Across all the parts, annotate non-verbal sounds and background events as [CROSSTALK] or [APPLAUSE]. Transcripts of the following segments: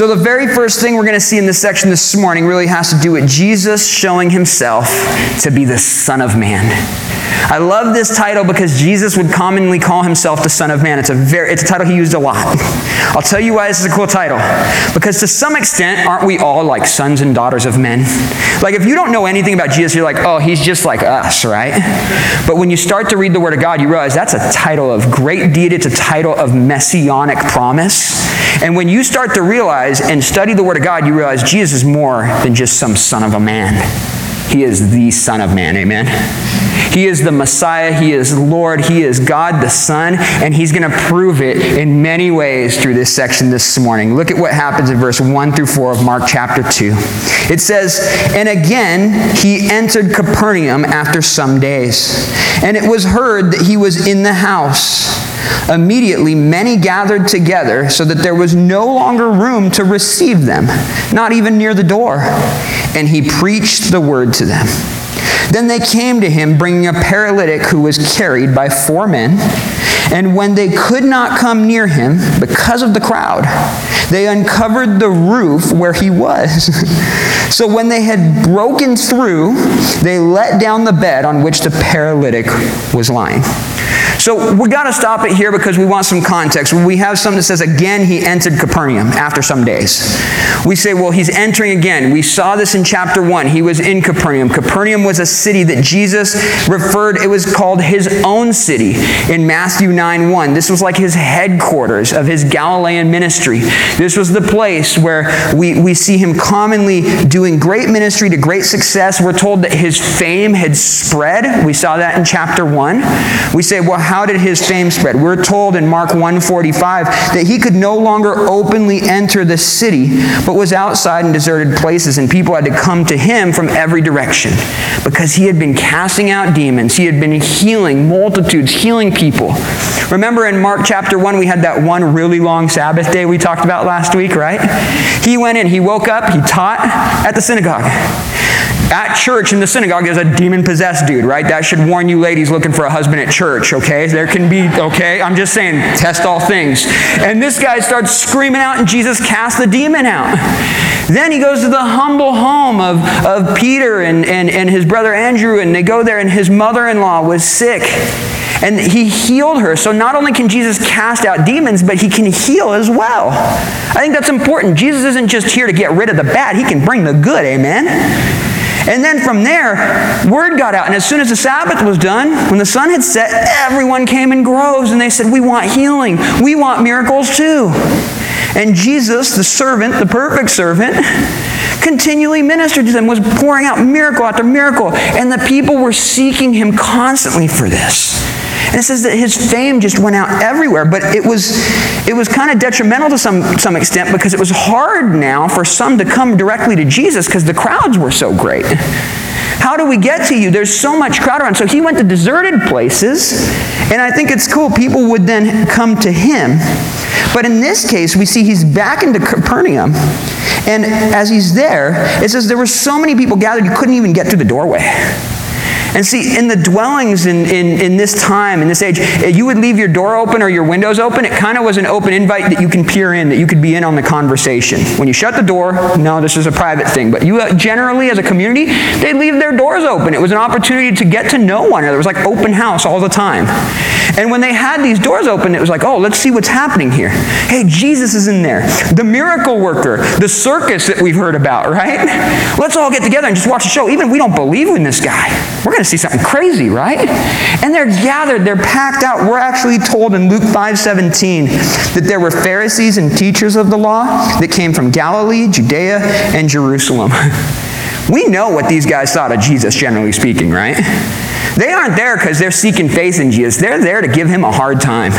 So, the very first thing we're going to see in this section this morning really has to do with Jesus showing himself to be the Son of Man. I love this title because Jesus would commonly call himself the Son of Man. It's a very it's a title he used a lot. I'll tell you why this is a cool title. Because to some extent, aren't we all like sons and daughters of men? Like if you don't know anything about Jesus, you're like, oh, he's just like us, right? But when you start to read the Word of God, you realize that's a title of great deed. It's a title of messianic promise. And when you start to realize and study the Word of God, you realize Jesus is more than just some son of a man. He is the Son of Man. Amen. He is the Messiah. He is Lord. He is God the Son. And He's going to prove it in many ways through this section this morning. Look at what happens in verse 1 through 4 of Mark chapter 2. It says, And again he entered Capernaum after some days. And it was heard that he was in the house. Immediately, many gathered together so that there was no longer room to receive them, not even near the door. And he preached the word to them. Then they came to him, bringing a paralytic who was carried by four men. And when they could not come near him because of the crowd, they uncovered the roof where he was. [LAUGHS] so when they had broken through, they let down the bed on which the paralytic was lying. So we got to stop it here because we want some context. We have something that says, again, he entered Capernaum after some days. We say, well, he's entering again. We saw this in chapter 1. He was in Capernaum. Capernaum was a city that Jesus referred, it was called his own city in Matthew 9 1. This was like his headquarters of his Galilean ministry. This was the place where we, we see him commonly doing great ministry to great success. We're told that his fame had spread. We saw that in chapter 1. We say, well, how did his fame spread? We're told in Mark 1:45 that he could no longer openly enter the city, but was outside in deserted places, and people had to come to him from every direction because he had been casting out demons. He had been healing multitudes, healing people. Remember in Mark chapter 1, we had that one really long Sabbath day we talked about last week, right? He went in, he woke up, he taught at the synagogue. At church in the synagogue, there's a demon possessed dude, right? That should warn you ladies looking for a husband at church, okay? There can be, okay? I'm just saying, test all things. And this guy starts screaming out, and Jesus casts the demon out. Then he goes to the humble home of, of Peter and, and, and his brother Andrew, and they go there, and his mother in law was sick. And he healed her. So not only can Jesus cast out demons, but he can heal as well. I think that's important. Jesus isn't just here to get rid of the bad, he can bring the good. Amen? And then from there, word got out. And as soon as the Sabbath was done, when the sun had set, everyone came in groves and they said, We want healing. We want miracles too. And Jesus, the servant, the perfect servant, continually ministered to them, was pouring out miracle after miracle. And the people were seeking him constantly for this. And it says that his fame just went out everywhere, but it was, it was kind of detrimental to some, some extent because it was hard now for some to come directly to Jesus because the crowds were so great. How do we get to you? There's so much crowd around. So he went to deserted places, and I think it's cool. People would then come to him. But in this case, we see he's back into Capernaum. And as he's there, it says there were so many people gathered, you couldn't even get through the doorway. And see, in the dwellings in, in, in this time, in this age, eh, you would leave your door open or your windows open. It kind of was an open invite that you can peer in, that you could be in on the conversation. When you shut the door, no, this is a private thing. But you uh, generally, as a community, they leave their doors open. It was an opportunity to get to know one another. It was like open house all the time. And when they had these doors open, it was like, oh, let's see what's happening here. Hey, Jesus is in there. The miracle worker, the circus that we've heard about, right? Let's all get together and just watch the show. Even if we don't believe in this guy, we're going to see something crazy, right? And they're gathered, they're packed out. We're actually told in Luke 5:17 that there were Pharisees and teachers of the law that came from Galilee, Judea, and Jerusalem. [LAUGHS] We know what these guys thought of Jesus, generally speaking, right? They aren't there because they're seeking faith in Jesus. They're there to give him a hard time.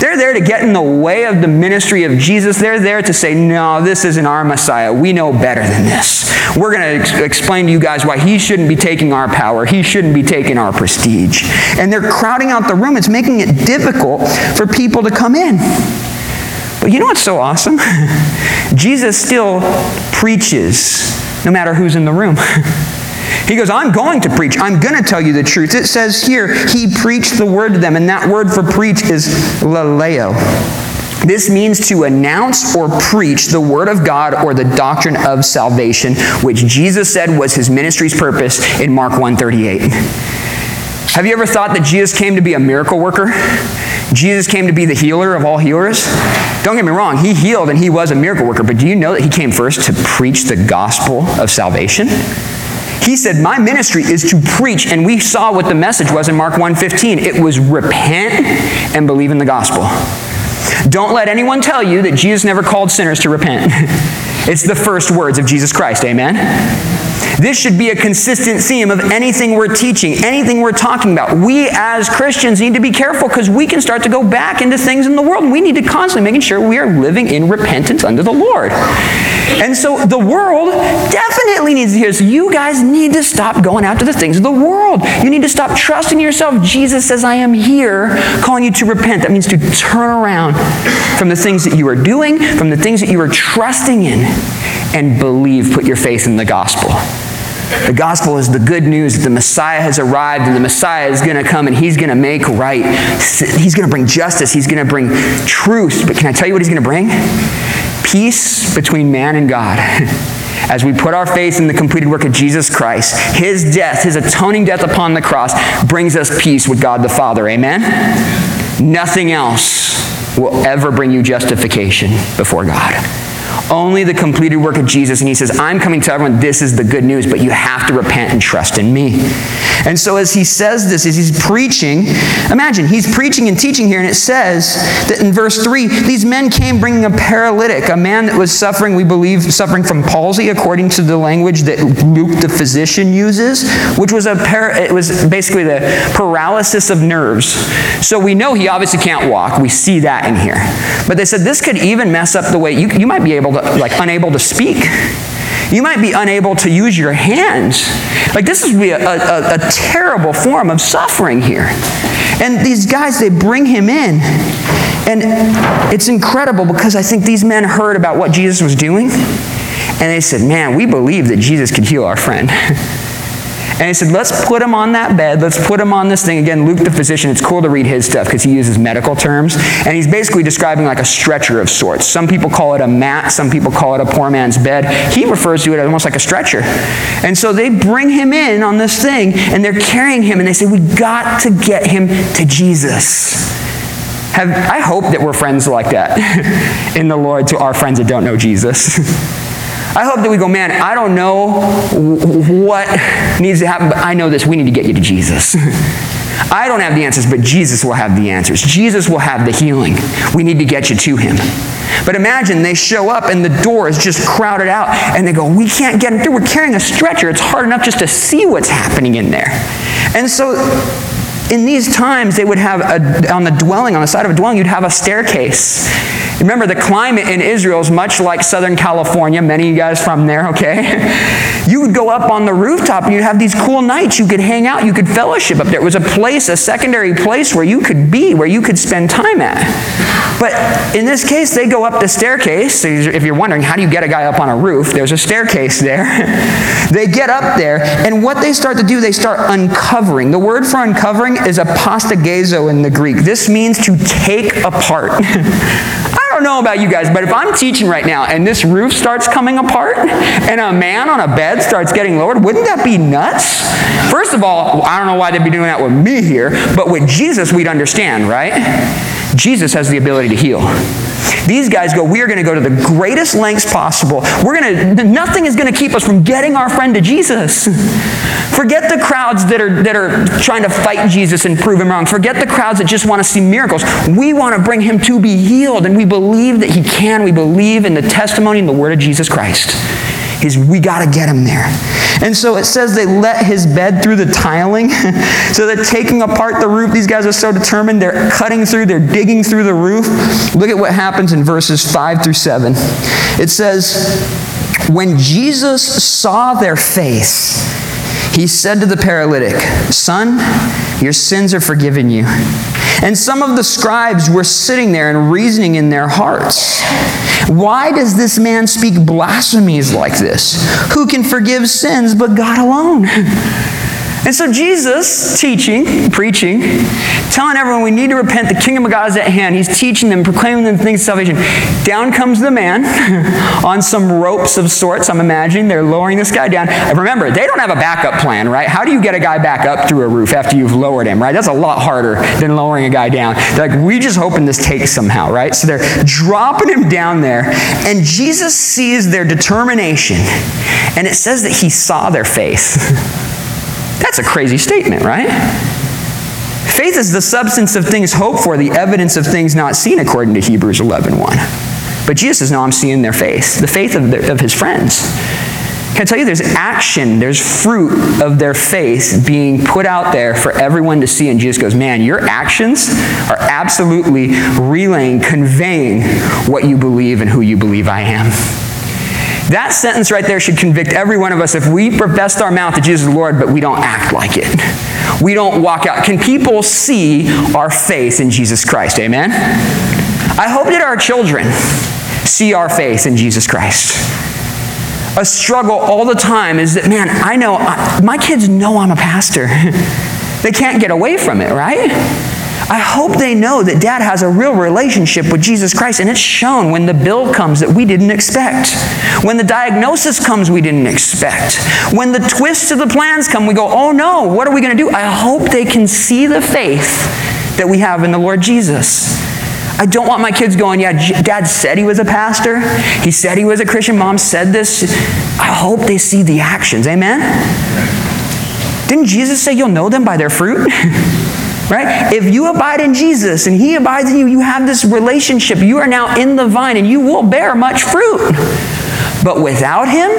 They're there to get in the way of the ministry of Jesus. They're there to say, no, this isn't our Messiah. We know better than this. We're going to ex- explain to you guys why he shouldn't be taking our power. He shouldn't be taking our prestige. And they're crowding out the room. It's making it difficult for people to come in. But you know what's so awesome? [LAUGHS] Jesus still preaches no matter who's in the room. [LAUGHS] He goes, I'm going to preach. I'm going to tell you the truth. It says here, he preached the word to them, and that word for preach is laleo. This means to announce or preach the word of God or the doctrine of salvation, which Jesus said was his ministry's purpose in Mark 138. Have you ever thought that Jesus came to be a miracle worker? Jesus came to be the healer of all healers? Don't get me wrong, he healed and he was a miracle worker, but do you know that he came first to preach the gospel of salvation? He said, "My ministry is to preach." And we saw what the message was in Mark 1:15. It was repent and believe in the gospel. Don't let anyone tell you that Jesus never called sinners to repent. [LAUGHS] It's the first words of Jesus Christ. Amen. This should be a consistent theme of anything we're teaching, anything we're talking about. We as Christians need to be careful because we can start to go back into things in the world. We need to constantly making sure we are living in repentance under the Lord. And so the world definitely needs to hear this. You guys need to stop going after the things of the world. You need to stop trusting yourself. Jesus says, I am here calling you to repent. That means to turn around from the things that you are doing, from the things that you are trusting in, and believe, put your faith in the gospel. The gospel is the good news that the Messiah has arrived and the Messiah is going to come and he's going to make right. He's going to bring justice. He's going to bring truth. But can I tell you what he's going to bring? Peace between man and God. [LAUGHS] As we put our faith in the completed work of Jesus Christ, his death, his atoning death upon the cross, brings us peace with God the Father. Amen? Nothing else will ever bring you justification before God. Only the completed work of Jesus. And he says, I'm coming to everyone. This is the good news, but you have to repent and trust in me. And so as he says this, as he's preaching, imagine he's preaching and teaching here, and it says that in verse 3, these men came bringing a paralytic, a man that was suffering, we believe, suffering from palsy, according to the language that Luke the physician uses, which was a par- it was basically the paralysis of nerves. So we know he obviously can't walk. We see that in here. But they said this could even mess up the way you, you might be able to, like, unable to speak. You might be unable to use your hands. Like, this is a, a, a terrible form of suffering here. And these guys, they bring him in. And it's incredible because I think these men heard about what Jesus was doing. And they said, Man, we believe that Jesus could heal our friend. [LAUGHS] And he said, let's put him on that bed. Let's put him on this thing. Again, Luke the physician, it's cool to read his stuff because he uses medical terms. And he's basically describing like a stretcher of sorts. Some people call it a mat. Some people call it a poor man's bed. He refers to it almost like a stretcher. And so they bring him in on this thing and they're carrying him and they say, we got to get him to Jesus. Have, I hope that we're friends like that [LAUGHS] in the Lord to our friends that don't know Jesus. [LAUGHS] I hope that we go, man, I don't know what needs to happen, but I know this. We need to get you to Jesus. [LAUGHS] I don't have the answers, but Jesus will have the answers. Jesus will have the healing. We need to get you to him. But imagine they show up and the door is just crowded out and they go, We can't get him through. We're carrying a stretcher. It's hard enough just to see what's happening in there. And so in these times, they would have a, on the dwelling, on the side of a dwelling, you'd have a staircase. Remember, the climate in Israel is much like Southern California. Many of you guys from there, okay? [LAUGHS] You would go up on the rooftop and you'd have these cool nights. You could hang out, you could fellowship up there. It was a place, a secondary place where you could be, where you could spend time at. But in this case, they go up the staircase. So if you're wondering, how do you get a guy up on a roof? There's a staircase there. [LAUGHS] they get up there, and what they start to do, they start uncovering. The word for uncovering is apostegazo in the Greek. This means to take apart. [LAUGHS] know about you guys, but if I'm teaching right now and this roof starts coming apart and a man on a bed starts getting lowered, wouldn't that be nuts? First of all, I don't know why they'd be doing that with me here, but with Jesus, we'd understand, right? Jesus has the ability to heal. These guys go, we are going to go to the greatest lengths possible. We're going to, nothing is going to keep us from getting our friend to Jesus. Forget the crowds that are, that are trying to fight Jesus and prove him wrong. Forget the crowds that just want to see miracles. We want to bring him to be healed, and we believe that he can. We believe in the testimony and the word of Jesus Christ. He's, we got to get him there. And so it says they let his bed through the tiling. [LAUGHS] so they're taking apart the roof. These guys are so determined. They're cutting through, they're digging through the roof. Look at what happens in verses 5 through 7. It says, When Jesus saw their faith, he said to the paralytic, Son, your sins are forgiven you. And some of the scribes were sitting there and reasoning in their hearts. Why does this man speak blasphemies like this? Who can forgive sins but God alone? [LAUGHS] And so Jesus, teaching, preaching, telling everyone we need to repent, the kingdom of God is at hand. He's teaching them, proclaiming them things of salvation. Down comes the man [LAUGHS] on some ropes of sorts, I'm imagining. They're lowering this guy down. And remember, they don't have a backup plan, right? How do you get a guy back up through a roof after you've lowered him, right? That's a lot harder than lowering a guy down. They're like, we just hoping this takes somehow, right? So they're dropping him down there, and Jesus sees their determination, and it says that he saw their faith. [LAUGHS] That's a crazy statement, right? Faith is the substance of things hoped for, the evidence of things not seen, according to Hebrews 11 1. But Jesus says, No, I'm seeing their faith, the faith of, the, of his friends. Can I tell you, there's action, there's fruit of their faith being put out there for everyone to see. And Jesus goes, Man, your actions are absolutely relaying, conveying what you believe and who you believe I am. That sentence right there should convict every one of us if we professed our mouth that Jesus is Lord, but we don't act like it. We don't walk out. Can people see our faith in Jesus Christ? Amen? I hope that our children see our faith in Jesus Christ. A struggle all the time is that, man, I know, I, my kids know I'm a pastor. [LAUGHS] they can't get away from it, right? I hope they know that dad has a real relationship with Jesus Christ, and it's shown when the bill comes that we didn't expect, when the diagnosis comes we didn't expect, when the twists of the plans come, we go, oh no, what are we going to do? I hope they can see the faith that we have in the Lord Jesus. I don't want my kids going, yeah, dad said he was a pastor. He said he was a Christian. Mom said this. I hope they see the actions. Amen? Didn't Jesus say you'll know them by their fruit? [LAUGHS] Right? If you abide in Jesus and He abides in you, you have this relationship. You are now in the vine and you will bear much fruit. But without Him,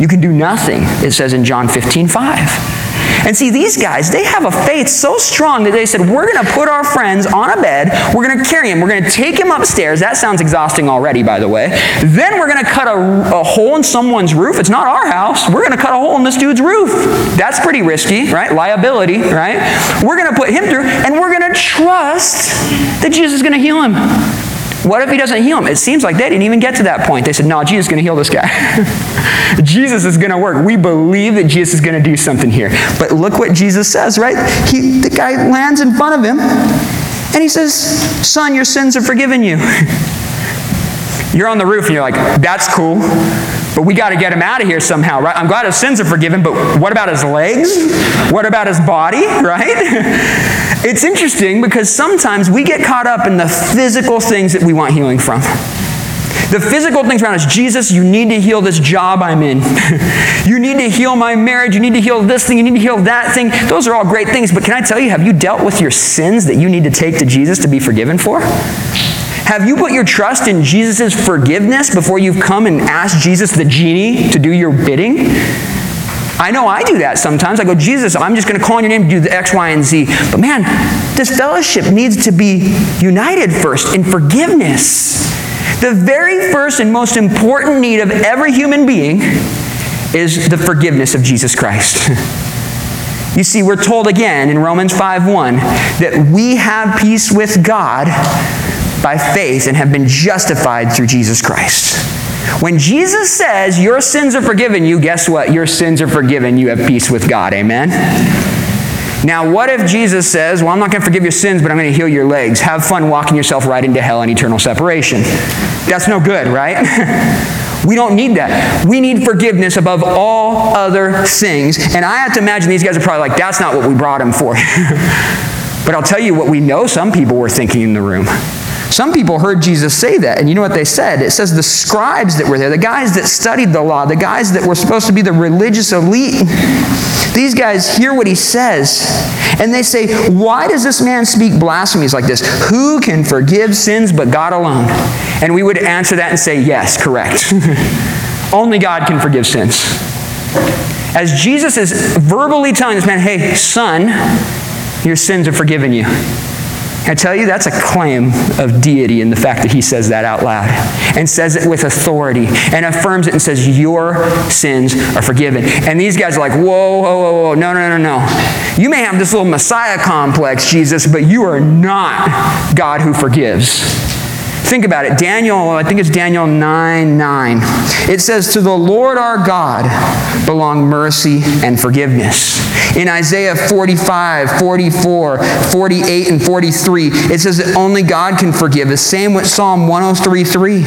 you can do nothing, it says in John 15 5. And see, these guys, they have a faith so strong that they said, We're going to put our friends on a bed, we're going to carry him, we're going to take him upstairs. That sounds exhausting already, by the way. Then we're going to cut a, a hole in someone's roof. It's not our house. We're going to cut a hole in this dude's roof. That's pretty risky, right? Liability, right? We're going to put him through, and we're going to trust that Jesus is going to heal him. What if he doesn't heal him? It seems like they didn't even get to that point. They said, No, Jesus is going to heal this guy. [LAUGHS] Jesus is going to work. We believe that Jesus is going to do something here. But look what Jesus says, right? He, the guy lands in front of him and he says, Son, your sins are forgiven you. [LAUGHS] You're on the roof and you're like, That's cool. But we got to get him out of here somehow, right? I'm glad his sins are forgiven, but what about his legs? What about his body, [LAUGHS] right? It's interesting because sometimes we get caught up in the physical things that we want healing from. The physical things around us, Jesus, you need to heal this job I'm in. [LAUGHS] you need to heal my marriage. You need to heal this thing. You need to heal that thing. Those are all great things. But can I tell you, have you dealt with your sins that you need to take to Jesus to be forgiven for? Have you put your trust in Jesus' forgiveness before you've come and asked Jesus, the genie, to do your bidding? I know I do that sometimes. I go, Jesus, I'm just going to call on your name to do the X, Y, and Z. But man, this fellowship needs to be united first in forgiveness. The very first and most important need of every human being is the forgiveness of Jesus Christ. [LAUGHS] you see, we're told again in Romans 5:1 that we have peace with God by faith and have been justified through Jesus Christ. When Jesus says your sins are forgiven you, guess what? Your sins are forgiven. You have peace with God. Amen? Now, what if Jesus says, Well, I'm not going to forgive your sins, but I'm going to heal your legs? Have fun walking yourself right into hell and eternal separation. That's no good, right? [LAUGHS] we don't need that. We need forgiveness above all other things. And I have to imagine these guys are probably like, That's not what we brought him for. [LAUGHS] but I'll tell you what we know some people were thinking in the room. Some people heard Jesus say that, and you know what they said? It says the scribes that were there, the guys that studied the law, the guys that were supposed to be the religious elite, these guys hear what he says, and they say, Why does this man speak blasphemies like this? Who can forgive sins but God alone? And we would answer that and say, Yes, correct. [LAUGHS] Only God can forgive sins. As Jesus is verbally telling this man, Hey, son, your sins are forgiven you. I tell you, that's a claim of deity in the fact that he says that out loud and says it with authority and affirms it and says, Your sins are forgiven. And these guys are like, Whoa, whoa, whoa, whoa, no, no, no, no. You may have this little Messiah complex, Jesus, but you are not God who forgives. Think about it. Daniel, I think it's Daniel 9 9. It says, To the Lord our God belong mercy and forgiveness. In Isaiah 45, 44, 48, and 43, it says that only God can forgive. The same with Psalm 103 3.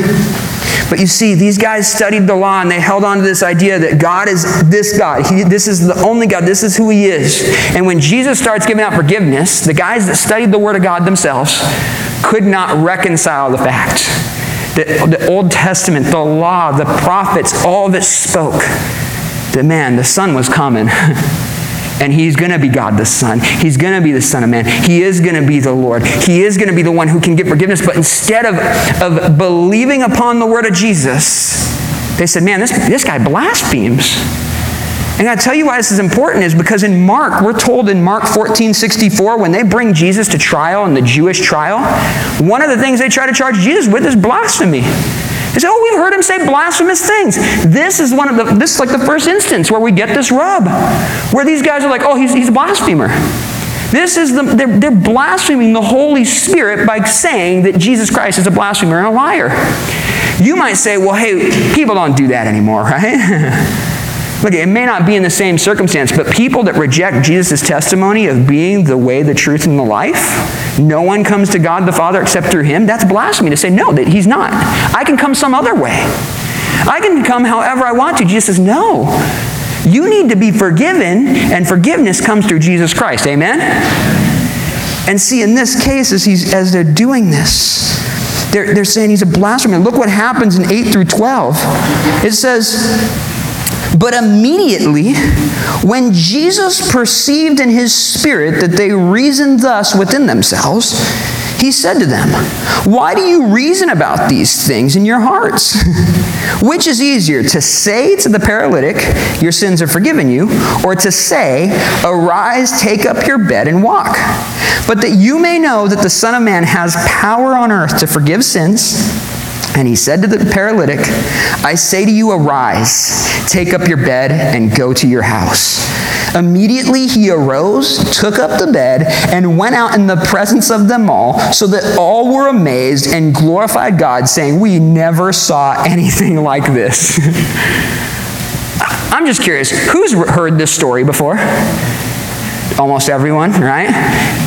But you see, these guys studied the law and they held on to this idea that God is this God. He, this is the only God. This is who He is. And when Jesus starts giving out forgiveness, the guys that studied the Word of God themselves could not reconcile the fact that the Old Testament, the law, the prophets, all that spoke that man, the Son was coming. [LAUGHS] And he's going to be God the Son. He's going to be the Son of Man. He is going to be the Lord. He is going to be the one who can give forgiveness. But instead of, of believing upon the word of Jesus, they said, man, this, this guy blasphemes. And I tell you why this is important is because in Mark, we're told in Mark 14, 64, when they bring Jesus to trial in the Jewish trial, one of the things they try to charge Jesus with is blasphemy. They say, oh, we've heard him say blasphemous things. This is one of the, this is like the first instance where we get this rub, where these guys are like, oh, he's, he's a blasphemer. This is the, they're, they're blaspheming the Holy Spirit by saying that Jesus Christ is a blasphemer and a liar. You might say, well, hey, people don't do that anymore, [LAUGHS] right? Look, it may not be in the same circumstance, but people that reject Jesus' testimony of being the way, the truth, and the life, no one comes to God the Father except through him, that's blasphemy to say, no, that he's not. I can come some other way. I can come however I want to. Jesus says, no. You need to be forgiven, and forgiveness comes through Jesus Christ. Amen? And see, in this case, as, he's, as they're doing this, they're, they're saying he's a blasphemer. Look what happens in 8 through 12. It says, but immediately, when Jesus perceived in his spirit that they reasoned thus within themselves, he said to them, Why do you reason about these things in your hearts? [LAUGHS] Which is easier, to say to the paralytic, Your sins are forgiven you, or to say, Arise, take up your bed, and walk? But that you may know that the Son of Man has power on earth to forgive sins. And he said to the paralytic, I say to you, arise, take up your bed, and go to your house. Immediately he arose, took up the bed, and went out in the presence of them all, so that all were amazed and glorified God, saying, We never saw anything [LAUGHS] like this. I'm just curious, who's heard this story before? Almost everyone, right?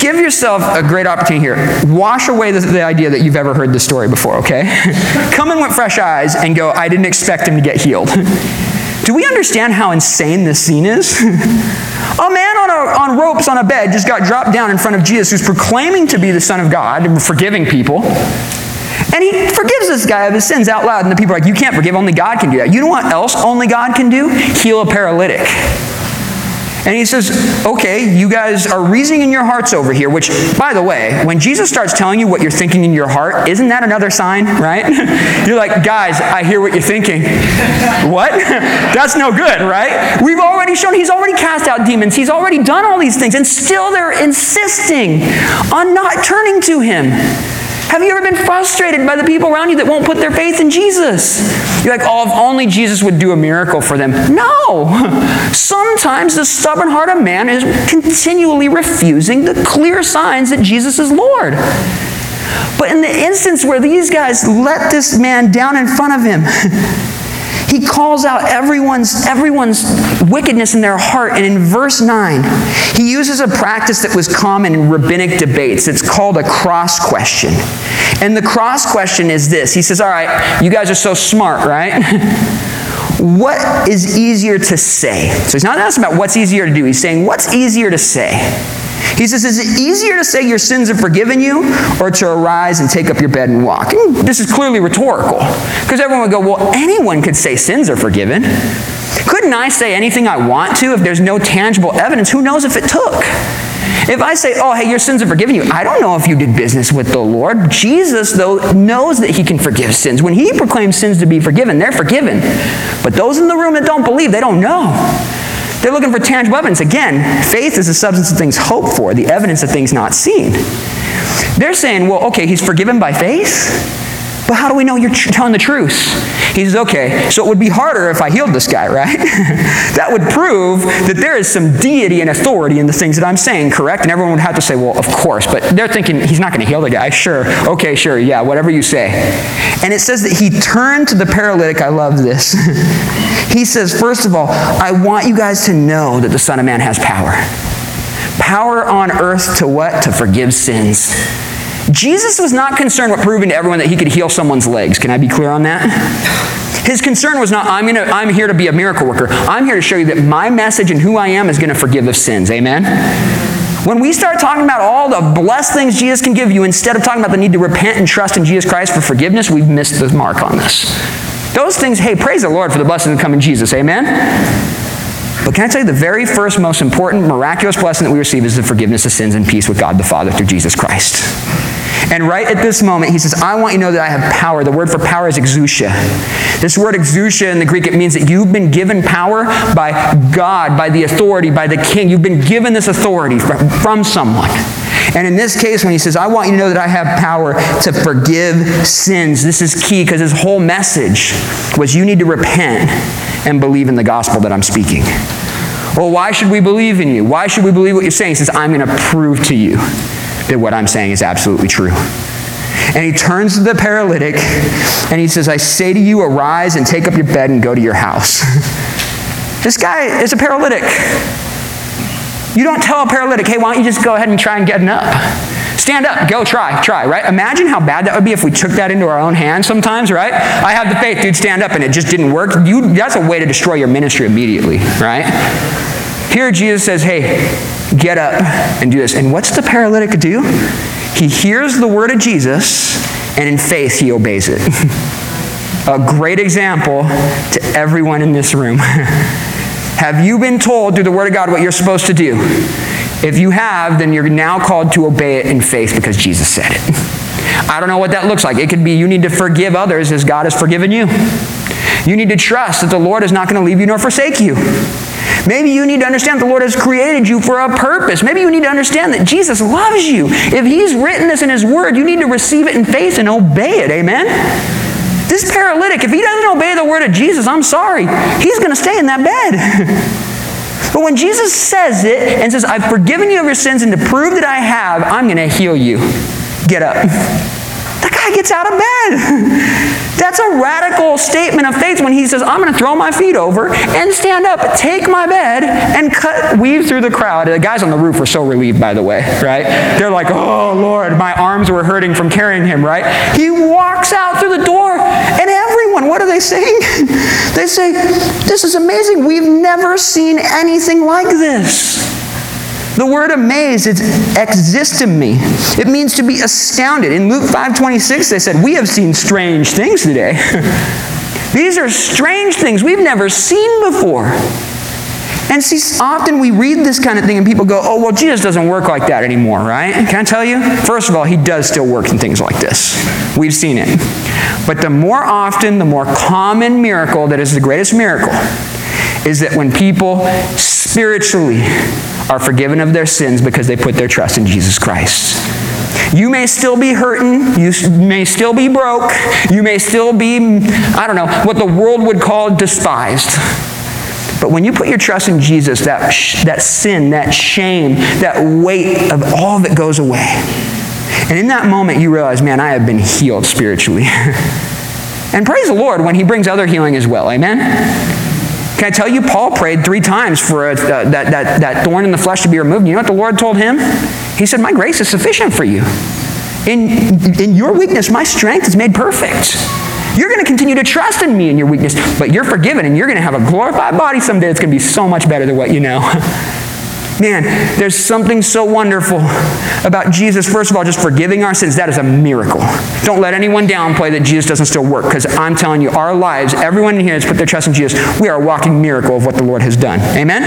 Give yourself a great opportunity here. Wash away the, the idea that you've ever heard the story before, okay? [LAUGHS] Come in with fresh eyes and go, I didn't expect him to get healed. [LAUGHS] Do we understand how insane this scene is? [LAUGHS] a man on, a, on ropes on a bed just got dropped down in front of Jesus who's proclaiming to be the Son of God and forgiving people. And he forgives this guy of his sins out loud. And the people are like, You can't forgive, only God can do that. You know what else only God can do? Heal a paralytic. And he says, okay, you guys are reasoning in your hearts over here, which, by the way, when Jesus starts telling you what you're thinking in your heart, isn't that another sign, right? [LAUGHS] you're like, guys, I hear what you're thinking. [LAUGHS] what? [LAUGHS] That's no good, right? We've already shown he's already cast out demons, he's already done all these things, and still they're insisting on not turning to him. Have you ever been frustrated by the people around you that won't put their faith in Jesus? You're like, oh, if only Jesus would do a miracle for them. No! [LAUGHS] Sometimes the stubborn heart of man is continually refusing the clear signs that Jesus is Lord. But in the instance where these guys let this man down in front of him, [LAUGHS] he calls out everyone's, everyone's wickedness in their heart. And in verse 9, he uses a practice that was common in rabbinic debates. It's called a cross question. And the cross question is this He says, All right, you guys are so smart, right? [LAUGHS] what is easier to say? So he's not asking about what's easier to do. He's saying, What's easier to say? He says, Is it easier to say your sins are forgiven you or to arise and take up your bed and walk? And this is clearly rhetorical because everyone would go, Well, anyone could say sins are forgiven. Couldn't I say anything I want to if there's no tangible evidence? Who knows if it took? If I say, oh, hey, your sins are forgiven you, I don't know if you did business with the Lord. Jesus, though, knows that he can forgive sins. When he proclaims sins to be forgiven, they're forgiven. But those in the room that don't believe, they don't know. They're looking for tangible evidence. Again, faith is the substance of things hoped for, the evidence of things not seen. They're saying, well, okay, he's forgiven by faith, but how do we know you're telling the truth? He says, okay, so it would be harder if I healed this guy, [LAUGHS] right? that would prove that there is some deity and authority in the things that I'm saying, correct? And everyone would have to say, well, of course. But they're thinking, he's not going to heal the guy. Sure. Okay, sure. Yeah, whatever you say. And it says that he turned to the paralytic. I love this. [LAUGHS] he says, first of all, I want you guys to know that the Son of Man has power. Power on earth to what? To forgive sins. Jesus was not concerned with proving to everyone that he could heal someone's legs. Can I be clear on that? His concern was not, I'm, gonna, I'm here to be a miracle worker. I'm here to show you that my message and who I am is going to forgive of sins. Amen? When we start talking about all the blessed things Jesus can give you instead of talking about the need to repent and trust in Jesus Christ for forgiveness, we've missed the mark on this. Those things, hey, praise the Lord for the blessings that come in Jesus. Amen? But can I tell you, the very first, most important, miraculous blessing that we receive is the forgiveness of sins and peace with God the Father through Jesus Christ. And right at this moment, he says, I want you to know that I have power. The word for power is exousia. This word exousia in the Greek, it means that you've been given power by God, by the authority, by the king. You've been given this authority from, from someone. And in this case, when he says, I want you to know that I have power to forgive sins, this is key because his whole message was you need to repent and believe in the gospel that I'm speaking. Well, why should we believe in you? Why should we believe what you're saying? He says, I'm going to prove to you that what I'm saying is absolutely true. And he turns to the paralytic and he says, I say to you, arise and take up your bed and go to your house. [LAUGHS] this guy is a paralytic. You don't tell a paralytic, hey, why don't you just go ahead and try and get up? Stand up, go try, try, right? Imagine how bad that would be if we took that into our own hands sometimes, right? I have the faith, dude, stand up, and it just didn't work. You, that's a way to destroy your ministry immediately, right? Here, Jesus says, hey, get up and do this. And what's the paralytic do? He hears the word of Jesus, and in faith, he obeys it. [LAUGHS] a great example to everyone in this room. [LAUGHS] have you been told through the word of God what you're supposed to do? If you have, then you're now called to obey it in faith because Jesus said it. [LAUGHS] I don't know what that looks like. It could be you need to forgive others as God has forgiven you. You need to trust that the Lord is not going to leave you nor forsake you. Maybe you need to understand the Lord has created you for a purpose. Maybe you need to understand that Jesus loves you. If He's written this in His Word, you need to receive it in faith and obey it. Amen? This paralytic, if he doesn't obey the Word of Jesus, I'm sorry, he's going to stay in that bed. [LAUGHS] but when Jesus says it and says, I've forgiven you of your sins, and to prove that I have, I'm going to heal you, get up. That guy gets out of bed. [LAUGHS] That's a radical statement of faith when he says, I'm going to throw my feet over and stand up, take my bed, and cut, weave through the crowd. The guys on the roof were so relieved, by the way, right? They're like, oh, Lord, my arms were hurting from carrying him, right? He walks out through the door, and everyone, what are they saying? [LAUGHS] they say, This is amazing. We've never seen anything like this. The word amaze is existimi. It means to be astounded. In Luke 5:26 they said, "We have seen strange things today." [LAUGHS] These are strange things we've never seen before. And see, often we read this kind of thing and people go, oh, well, Jesus doesn't work like that anymore, right? Can I tell you? First of all, he does still work in things like this. We've seen it. But the more often, the more common miracle that is the greatest miracle is that when people spiritually are forgiven of their sins because they put their trust in Jesus Christ. You may still be hurting. You may still be broke. You may still be, I don't know, what the world would call despised. But when you put your trust in Jesus, that, that sin, that shame, that weight of all that goes away. And in that moment, you realize, man, I have been healed spiritually. [LAUGHS] and praise the Lord when He brings other healing as well. Amen? Can I tell you, Paul prayed three times for a, uh, that, that, that thorn in the flesh to be removed. You know what the Lord told him? He said, My grace is sufficient for you. In, in your weakness, my strength is made perfect. You're going to continue to trust in me in your weakness, but you're forgiven and you're going to have a glorified body someday that's going to be so much better than what you know. [LAUGHS] Man, there's something so wonderful about Jesus, first of all, just forgiving our sins. That is a miracle. Don't let anyone downplay that Jesus doesn't still work, because I'm telling you, our lives, everyone in here has put their trust in Jesus. We are a walking miracle of what the Lord has done. Amen?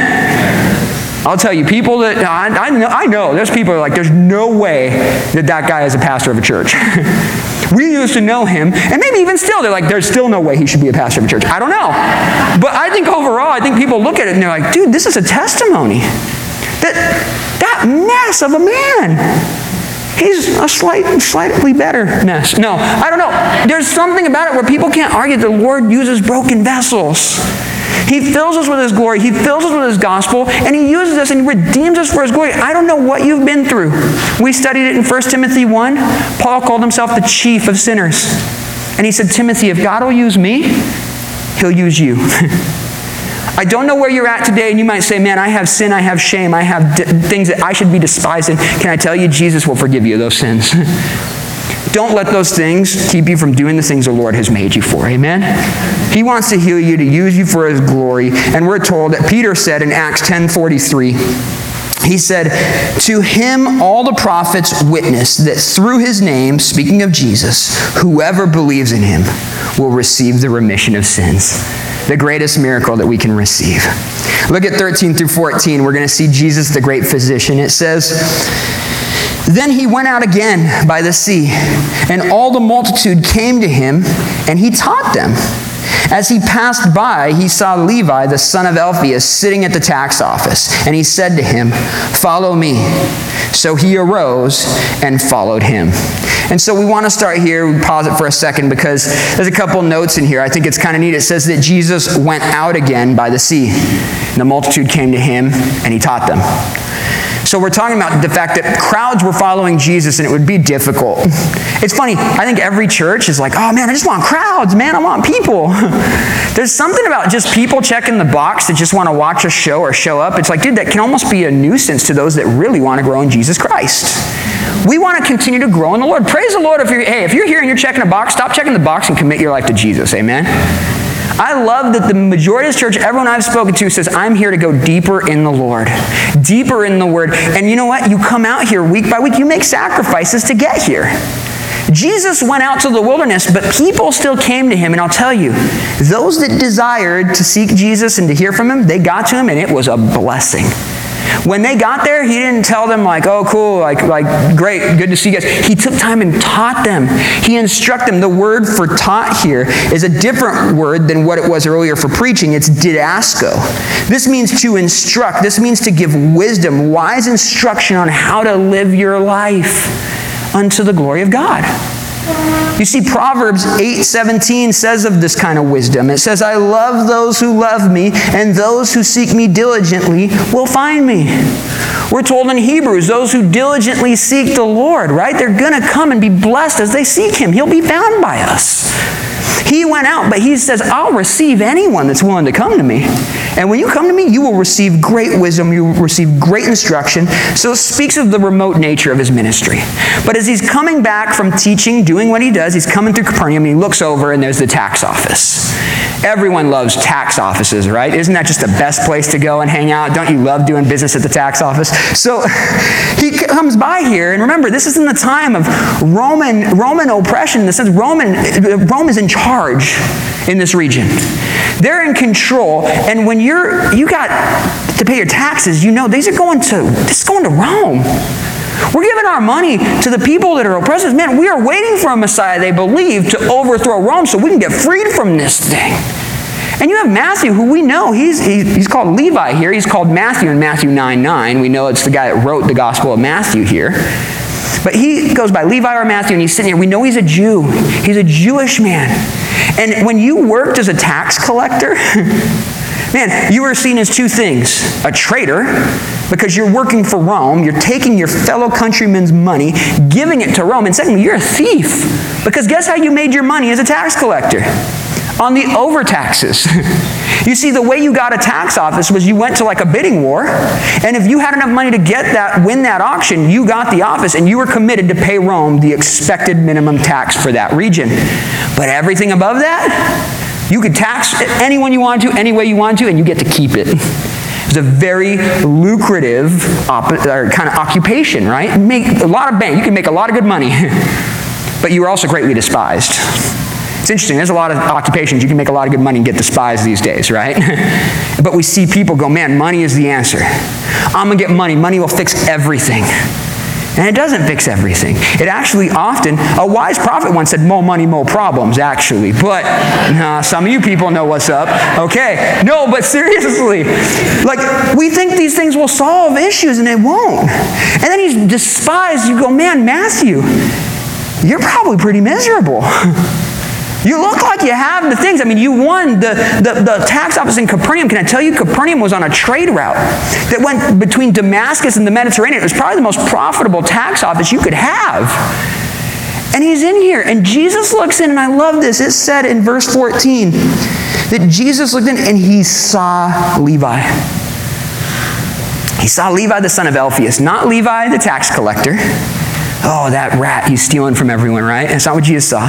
I'll tell you, people that I, I, know, I know, there's people are like, there's no way that that guy is a pastor of a church. [LAUGHS] we used to know him, and maybe even still, they're like, there's still no way he should be a pastor of a church. I don't know. But I think overall, I think people look at it and they're like, dude, this is a testimony. That, that mess of a man. He's a slight, slightly better mess. No, I don't know. There's something about it where people can't argue the Lord uses broken vessels. He fills us with His glory. He fills us with His gospel, and He uses us and He redeems us for His glory. I don't know what you've been through. We studied it in 1 Timothy 1. Paul called himself the chief of sinners. And he said, Timothy, if God will use me, He'll use you. [LAUGHS] I don't know where you're at today, and you might say, Man, I have sin, I have shame, I have d- things that I should be despising. Can I tell you, Jesus will forgive you those sins? [LAUGHS] Don't let those things keep you from doing the things the Lord has made you for. Amen? He wants to heal you, to use you for his glory. And we're told that Peter said in Acts 10:43, he said, To him all the prophets witness that through his name, speaking of Jesus, whoever believes in him will receive the remission of sins. The greatest miracle that we can receive. Look at 13 through 14. We're going to see Jesus, the great physician. It says, then he went out again by the sea, and all the multitude came to him, and he taught them. As he passed by, he saw Levi, the son of Alphaeus, sitting at the tax office, and he said to him, Follow me. So he arose and followed him. And so we want to start here. We pause it for a second because there's a couple notes in here. I think it's kind of neat. It says that Jesus went out again by the sea. And the multitude came to him, and he taught them. So we're talking about the fact that crowds were following Jesus and it would be difficult. [LAUGHS] It's funny, I think every church is like, oh man, I just want crowds, man, I want people. [LAUGHS] There's something about just people checking the box that just want to watch a show or show up. It's like, dude, that can almost be a nuisance to those that really want to grow in Jesus Christ. We want to continue to grow in the Lord. Praise the Lord if you're, hey, if you're here and you're checking a box, stop checking the box and commit your life to Jesus. Amen. I love that the majority of the church, everyone I've spoken to, says, I'm here to go deeper in the Lord, deeper in the Word. And you know what? You come out here week by week, you make sacrifices to get here. Jesus went out to the wilderness, but people still came to him. And I'll tell you, those that desired to seek Jesus and to hear from him, they got to him, and it was a blessing. When they got there, he didn't tell them like, "Oh, cool, like, like, great, good to see you guys." He took time and taught them. He instructed them. The word for taught here is a different word than what it was earlier for preaching. It's didasko. This means to instruct. This means to give wisdom, wise instruction on how to live your life unto the glory of God. You see, Proverbs 8:17 says of this kind of wisdom. It says, I love those who love me, and those who seek me diligently will find me. We're told in Hebrews, those who diligently seek the Lord, right? They're going to come and be blessed as they seek him. He'll be found by us. He went out, but he says, I'll receive anyone that's willing to come to me. And when you come to me, you will receive great wisdom, you will receive great instruction. So it speaks of the remote nature of his ministry. But as he's coming back from teaching, doing what he does, he's coming through Capernaum, he looks over and there's the tax office. Everyone loves tax offices, right? Isn't that just the best place to go and hang out? Don't you love doing business at the tax office? So [LAUGHS] he comes by here, and remember, this is in the time of Roman, Roman oppression. In the sense, Roman, Rome is in charge in this region. They're in control, and when you're you got to pay your taxes, you know these are going to this is going to Rome. We're giving our money to the people that are oppressors. Man, we are waiting for a Messiah they believe to overthrow Rome so we can get freed from this thing. And you have Matthew, who we know, he's, he's called Levi here. He's called Matthew in Matthew 9 9. We know it's the guy that wrote the Gospel of Matthew here. But he goes by Levi or Matthew, and he's sitting here. We know he's a Jew, he's a Jewish man. And when you worked as a tax collector, [LAUGHS] man, you were seen as two things a traitor, because you're working for Rome, you're taking your fellow countrymen's money, giving it to Rome, and secondly, you're a thief. Because guess how you made your money as a tax collector? On the overtaxes. [LAUGHS] you see, the way you got a tax office was you went to like a bidding war, and if you had enough money to get that, win that auction, you got the office, and you were committed to pay Rome the expected minimum tax for that region. But everything above that, you could tax anyone you wanted to, any way you wanted to, and you get to keep it. It's a very lucrative op- kind of occupation, right? Make a lot of bank. You can make a lot of good money, [LAUGHS] but you were also greatly despised. It's interesting. There's a lot of occupations you can make a lot of good money and get despised these days, right? [LAUGHS] but we see people go, man, money is the answer. I'm going to get money. Money will fix everything. And it doesn't fix everything. It actually often, a wise prophet once said, more money, more problems, actually. But nah, some of you people know what's up. Okay. No, but seriously, like, we think these things will solve issues and they won't. And then he's despised. You go, man, Matthew, you're probably pretty miserable. [LAUGHS] You look like you have the things. I mean, you won the, the, the, tax office in Capernaum. Can I tell you, Capernaum was on a trade route that went between Damascus and the Mediterranean. It was probably the most profitable tax office you could have. And he's in here, and Jesus looks in, and I love this. It said in verse 14 that Jesus looked in and he saw Levi. He saw Levi, the son of Alphaeus, not Levi, the tax collector. Oh, that rat, he's stealing from everyone, right? That's not what Jesus saw.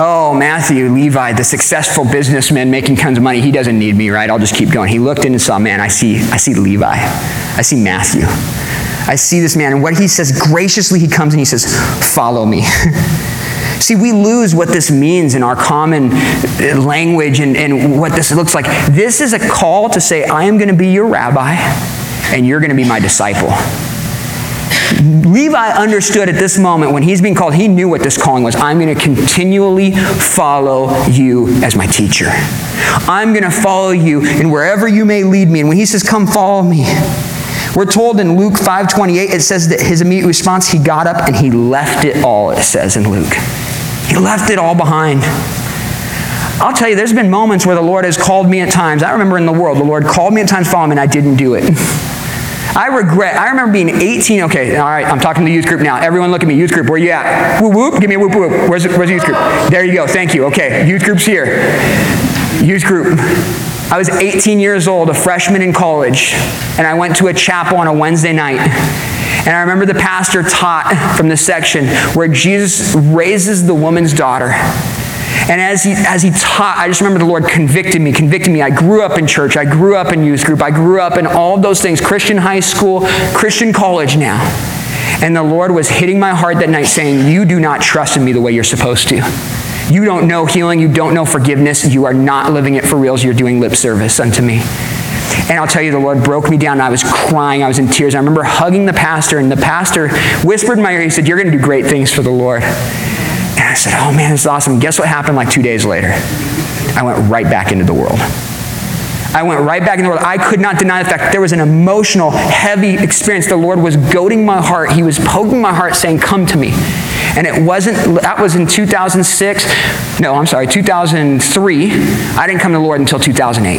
Oh, Matthew, Levi, the successful businessman making tons of money, he doesn't need me, right? I'll just keep going. He looked in and saw, man, I see, I see Levi. I see Matthew. I see this man. And what he says, graciously, he comes and he says, Follow me. [LAUGHS] See, we lose what this means in our common uh, language and, and what this looks like. This is a call to say, I am going to be your rabbi, and you're going to be my disciple. Levi understood at this moment when he's being called, he knew what this calling was. I'm going to continually follow you as my teacher. I'm going to follow you in wherever you may lead me. And when he says, Come follow me, we're told in Luke 5:28 it says that his immediate response he got up and he left it all it says in Luke. He left it all behind. I'll tell you there's been moments where the Lord has called me at times. I remember in the world the Lord called me at times follow me and I didn't do it. [LAUGHS] I regret, I remember being 18. Okay, all right, I'm talking to the youth group now. Everyone look at me. Youth group, where you at? Whoop, whoop. Give me a whoop, whoop. Where's, where's the youth group? There you go. Thank you. Okay, youth group's here. Youth group. I was 18 years old, a freshman in college, and I went to a chapel on a Wednesday night. And I remember the pastor taught from the section where Jesus raises the woman's daughter. And as he, as he taught, I just remember the Lord convicted me, convicted me. I grew up in church. I grew up in youth group. I grew up in all those things Christian high school, Christian college now. And the Lord was hitting my heart that night saying, You do not trust in me the way you're supposed to. You don't know healing. You don't know forgiveness. You are not living it for reals. You're doing lip service unto me. And I'll tell you, the Lord broke me down. I was crying. I was in tears. I remember hugging the pastor, and the pastor whispered in my ear, he said, You're going to do great things for the Lord. Said, Oh man, this is awesome. Guess what happened like two days later? I went right back into the world. I went right back in the world. I could not deny the fact there was an emotional, heavy experience. The Lord was goading my heart. He was poking my heart, saying, Come to me. And it wasn't, that was in 2006. No, I'm sorry, 2003. I didn't come to the Lord until 2008.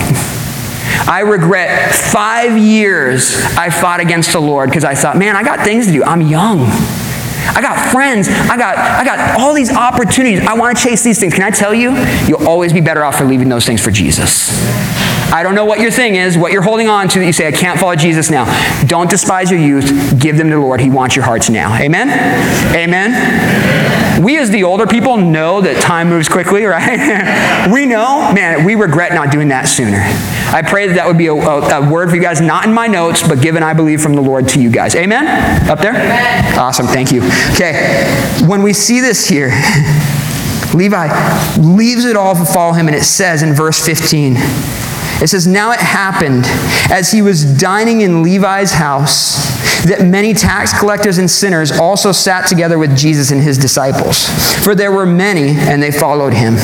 I regret five years I fought against the Lord because I thought, man, I got things to do. I'm young. I got friends. I got, I got all these opportunities. I want to chase these things. Can I tell you? You'll always be better off for leaving those things for Jesus. I don't know what your thing is, what you're holding on to that you say, I can't follow Jesus now. Don't despise your youth. Give them to the Lord. He wants your hearts now. Amen? Amen? We as the older people know that time moves quickly, [LAUGHS] right? we know, man, we regret not doing that sooner. I pray that that would be a, a, a, word for you guys, not in my notes, but given, I believe, from the Lord to you guys. Amen? Up there? Amen. Awesome. Thank you. Okay. When we see this here, [LAUGHS] Levi leaves it all to follow him, and it says in verse 15, it says, Now it happened as he was dining in Levi's house that many tax collectors and sinners also sat together with Jesus and his disciples. For there were many, and they followed him.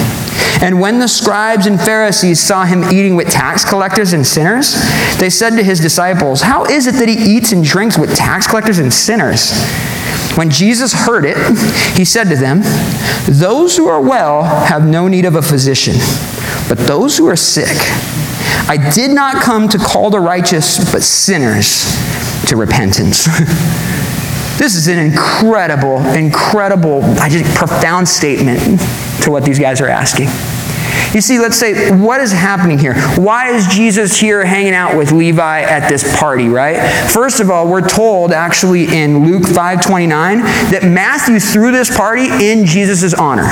And when the scribes and Pharisees saw him eating with tax collectors and sinners, they said to his disciples, How is it that he eats and drinks with tax collectors and sinners? When Jesus heard it, he said to them, Those who are well have no need of a physician, but those who are sick. I did not come to call the righteous, but sinners to repentance. [LAUGHS] this is an incredible, incredible, I just profound statement to what these guys are asking. You see, let's say, what is happening here? Why is Jesus here hanging out with Levi at this party, right? First of all, we're told actually in Luke 5.29 that Matthew threw this party in Jesus' honor.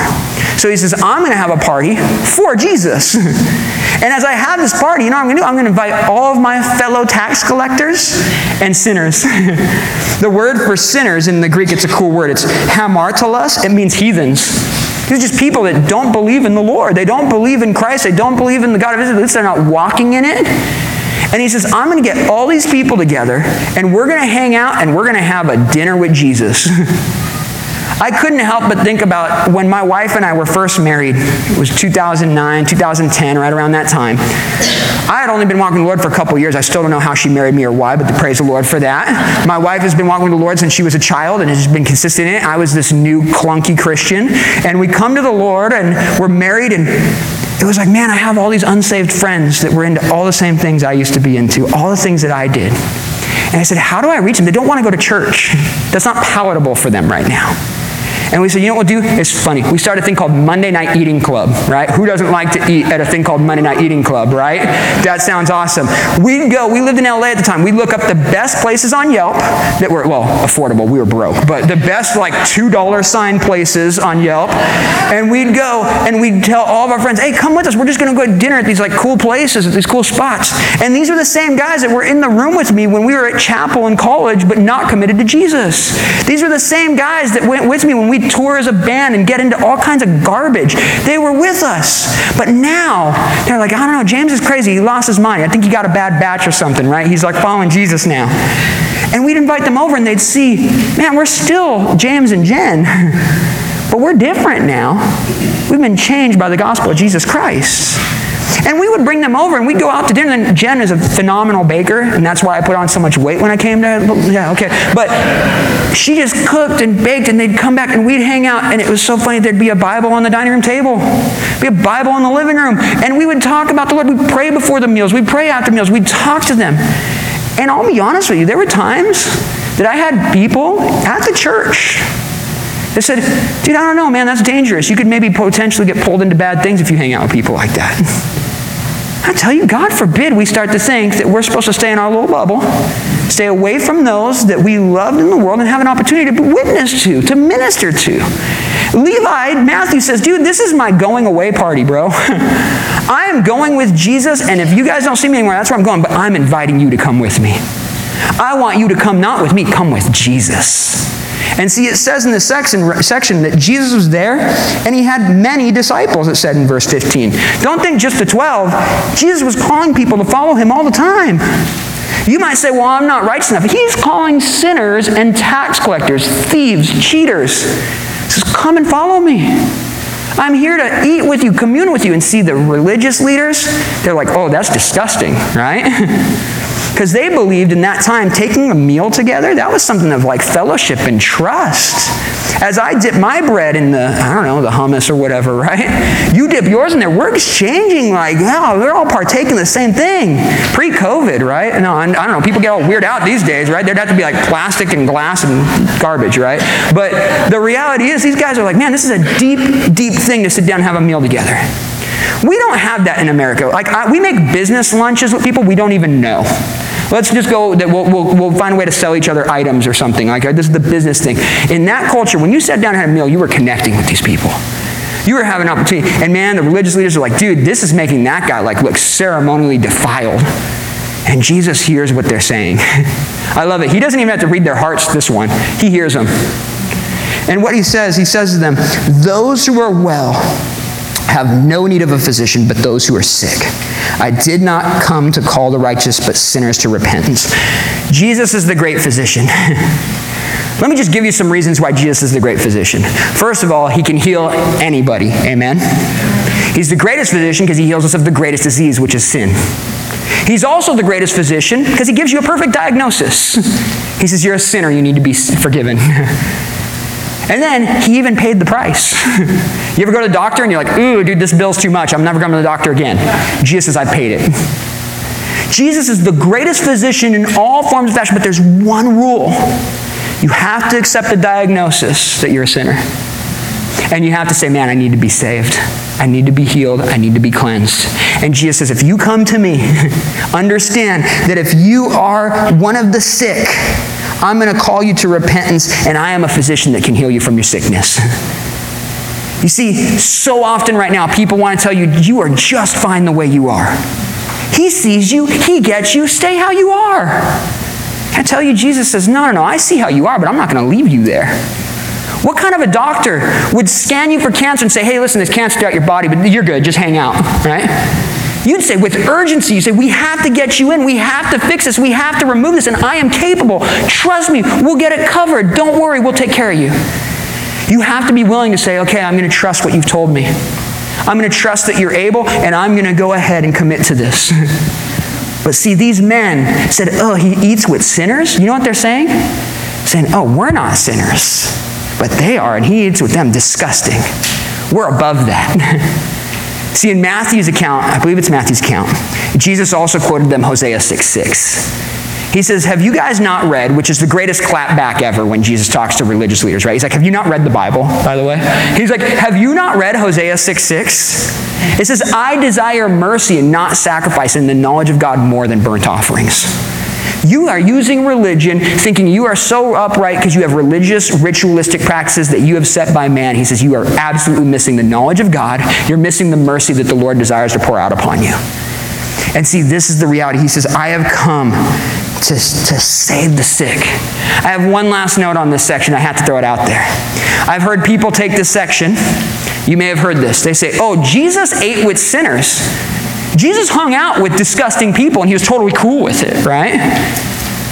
So he says, I'm going to have a party for Jesus. [LAUGHS] and as I have this party, you know I'm going to do? I'm going to invite all of my fellow tax collectors and sinners. [LAUGHS] the word for sinners in the Greek, it's a cool word. It's hamartolos. It means heathens. These are just people that don't believe in the Lord. They don't believe in Christ. They don't believe in the God of Israel. At least they're not walking in it. And he says, I'm going to get all these people together, and we're going to hang out, and we're going to have a dinner with Jesus. [LAUGHS] I couldn't help but think about when my wife and I were first married. It was 2009, 2010, right around that time. I had only been walking the Lord for a couple years. I still don't know how she married me or why, but praise the Lord for that. My wife has been walking with the Lord since she was a child and has been consistent in it. I was this new clunky Christian. And we come to the Lord and we're married and it was like, man, I have all these unsaved friends that were into all the same things I used to be into, all the things that I did. And I said, how do I reach them? They don't want to go to church. [LAUGHS] That's not palatable for them right now. And we said, you know what we'll do? It's funny. We started a thing called Monday Night Eating Club, right? Who doesn't like to eat at a thing called Monday Night Eating Club, right? That sounds awesome. We'd go, we lived in LA at the time. We'd look up the best places on Yelp that were, well, affordable. We were broke, but the best like $2 sign places on Yelp. And we'd go and we'd tell all of our friends, hey, come with us. We're just going to go to dinner at these like cool places, at these cool spots. And these are the same guys that were in the room with me when we were at chapel in college, but not committed to Jesus. These are the same guys that went with me when we tour as a band and get into all kinds of garbage. They were with us. But now, they're like, I don't know, James is crazy. He lost his mind. I think he got a bad batch or something, right? He's like following Jesus now. And we'd invite them over and they'd see, man, we're still James and Jen, [LAUGHS] but we're different now. We've been changed by the gospel of Jesus Christ. And we would bring them over and we'd go out to dinner. And Jen is a phenomenal baker, and that's why I put on so much weight when I came to, yeah, okay. But she just cooked and baked, and they'd come back and we'd hang out. And it was so funny. There'd be a Bible on the dining room table, be a Bible in the living room. And we would talk about the Lord. We'd pray before the meals, we'd pray after meals, we'd talk to them. And I'll be honest with you, there were times that I had people at the church they said, dude, I don't know, man, that's dangerous. You could maybe potentially get pulled into bad things if you hang out with people like that. I tell you, God forbid we start to think that we're supposed to stay in our little bubble, stay away from those that we loved in the world and have an opportunity to witness to, to minister to. Levi, Matthew says, dude, this is my going away party, bro. [LAUGHS] I am going with Jesus, and if you guys don't see me anymore, that's where I'm going, but I'm inviting you to come with me. I want you to come not with me, come with Jesus. And see, it says in this section, section that Jesus was there and he had many disciples, it said in verse 15. Don't think just the 12. Jesus was calling people to follow him all the time. You might say, well, I'm not righteous enough. He's calling sinners and tax collectors, thieves, cheaters. He says, come and follow me. I'm here to eat with you, commune with you, and see the religious leaders. They're like, oh, that's disgusting, right? [LAUGHS] Because they believed in that time taking a meal together, that was something of like fellowship and trust. As I dip my bread in the, I don't know, the hummus or whatever, [LAUGHS] right? You dip yours in there. We're exchanging like, oh, wow, we're all partaking the same thing. Pre COVID, right? No, I don't know. People get all weird out these days, right? There'd have to be like plastic and glass and garbage, right? But the reality is, these guys are like, man, this is a deep, deep thing to sit down and have a meal together. We don't have that in America. Like, I, we make business lunches with people we don't even know. Let's just go, that we'll, we'll, we'll, find a way to sell each other items or something. Like, uh, this is the business thing. In that culture, when you sat down and had a meal, you were connecting with these people. You were having an opportunity. And man, the religious leaders are like, dude, this is making that guy like look ceremonially defiled. And Jesus hears what they're saying. [LAUGHS] I love it. He doesn't even have to read their hearts, this one. He hears them. And what he says, he says to them, those who are well, have no need of a physician, but those who are sick. I did not come to call the righteous, but sinners to repentance. Jesus is the great physician. [LAUGHS] Let me just give you some reasons why Jesus is the great physician. First of all, he can heal anybody. Amen. He's the greatest physician because he heals us of the greatest disease, which is sin. He's also the greatest physician because he gives you a perfect diagnosis. [LAUGHS] He says, You're a sinner, you need to be forgiven. [LAUGHS] And then he even paid the price. [LAUGHS] you ever go to the doctor and you're like, ooh, dude, this bill's too much. I'm never going to the doctor again. Jesus says, I paid it. [LAUGHS] Jesus is the greatest physician in all forms of fashion, but there's one rule. You have to accept the diagnosis that you're a sinner. And you have to say, man, I need to be saved. I need to be healed. I need to be cleansed. And Jesus says, if you come to me, [LAUGHS] understand that if you are one of the sick, I'm going to call you to repentance, and I am a physician that can heal you from your sickness. [LAUGHS] You see, so often right now, people want to tell you, you are just fine the way you are. He sees you, He gets you, stay how you are. I tell you, Jesus says, no, no, no, I see how you are, but I'm not going to leave you there. What kind of a doctor would scan you for cancer and say, hey, listen, there's cancer throughout your body, but you're good, just hang out, [LAUGHS] right? You'd say with urgency, you say, We have to get you in. We have to fix this. We have to remove this. And I am capable. Trust me, we'll get it covered. Don't worry, we'll take care of you. You have to be willing to say, Okay, I'm going to trust what you've told me. I'm going to trust that you're able, and I'm going to go ahead and commit to this. [LAUGHS] but see, these men said, Oh, he eats with sinners? You know what they're saying? Saying, Oh, we're not sinners, but they are, and he eats with them. Disgusting. We're above that. [LAUGHS] See, in Matthew's account, I believe it's Matthew's account, Jesus also quoted them Hosea 6 6. He says, Have you guys not read, which is the greatest clapback ever when Jesus talks to religious leaders, right? He's like, Have you not read the Bible, by the way? He's like, Have you not read Hosea 6 6? It says, I desire mercy and not sacrifice and the knowledge of God more than burnt offerings. You are using religion thinking you are so upright because you have religious, ritualistic practices that you have set by man. He says you are absolutely missing the knowledge of God. You're missing the mercy that the Lord desires to pour out upon you. And see, this is the reality. He says, I have come to, to save the sick. I have one last note on this section. I have to throw it out there. I've heard people take this section. You may have heard this. They say, oh, Jesus ate with sinners. Jesus hung out with disgusting people and he was totally cool with it, right?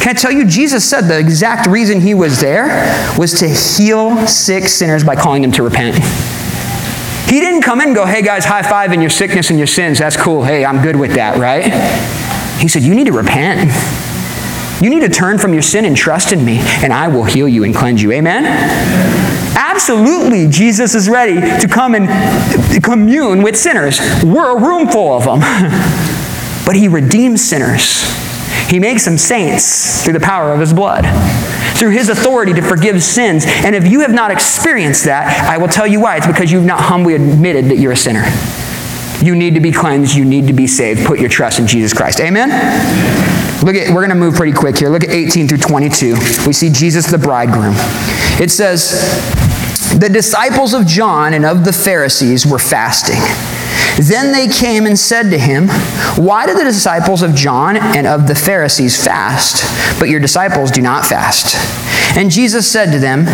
Can I tell you, Jesus said the exact reason he was there was to heal sick sinners by calling them to repent. He didn't come in and go, hey guys, high five in your sickness and your sins. That's cool. Hey, I'm good with that, right? He said, you need to repent. You need to turn from your sin and trust in me, and I will heal you and cleanse you. Amen? Absolutely, Jesus is ready to come and commune with sinners. We're a room full of them. [LAUGHS] but he redeems sinners. He makes them saints through the power of his blood, through his authority to forgive sins. And if you have not experienced that, I will tell you why. It's because you've not humbly admitted that you're a sinner. You need to be cleansed. You need to be saved. Put your trust in Jesus Christ. Amen? Look at, we're going to move pretty quick here. Look at 18 through 22. We see Jesus the bridegroom. It says, The disciples of John and of the Pharisees were fasting. Then they came and said to him, Why do the disciples of John and of the Pharisees fast, but your disciples do not fast? And Jesus said to them,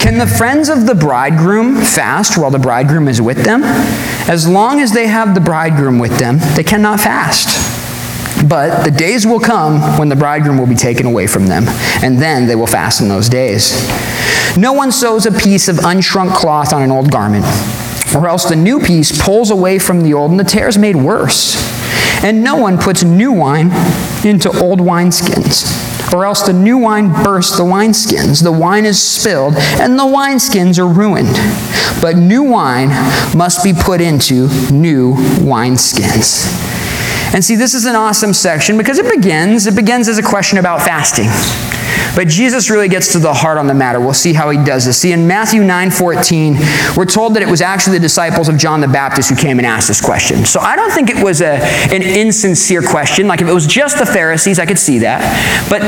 Can the friends of the bridegroom fast while the bridegroom is with them? As long as they have the bridegroom with them, they cannot fast. But the days will come when the bridegroom will be taken away from them, and then they will fast in those days. No one sews a piece of unshrunk cloth on an old garment, or else the new piece pulls away from the old, and the tear is made worse. And no one puts new wine into old wineskins, or else the new wine bursts the wineskins. The wine is spilled, and the wineskins are ruined. But new wine must be put into new wineskins. And see, this is an awesome section because it begins, it begins as a question about fasting. But Jesus really gets to the heart on the matter. We'll see how he does this. See, in Matthew 9 14, we're told that it was actually the disciples of John the Baptist who came and asked this question. So I don't think it was a, an insincere question. Like if it was just the Pharisees, I could see that. But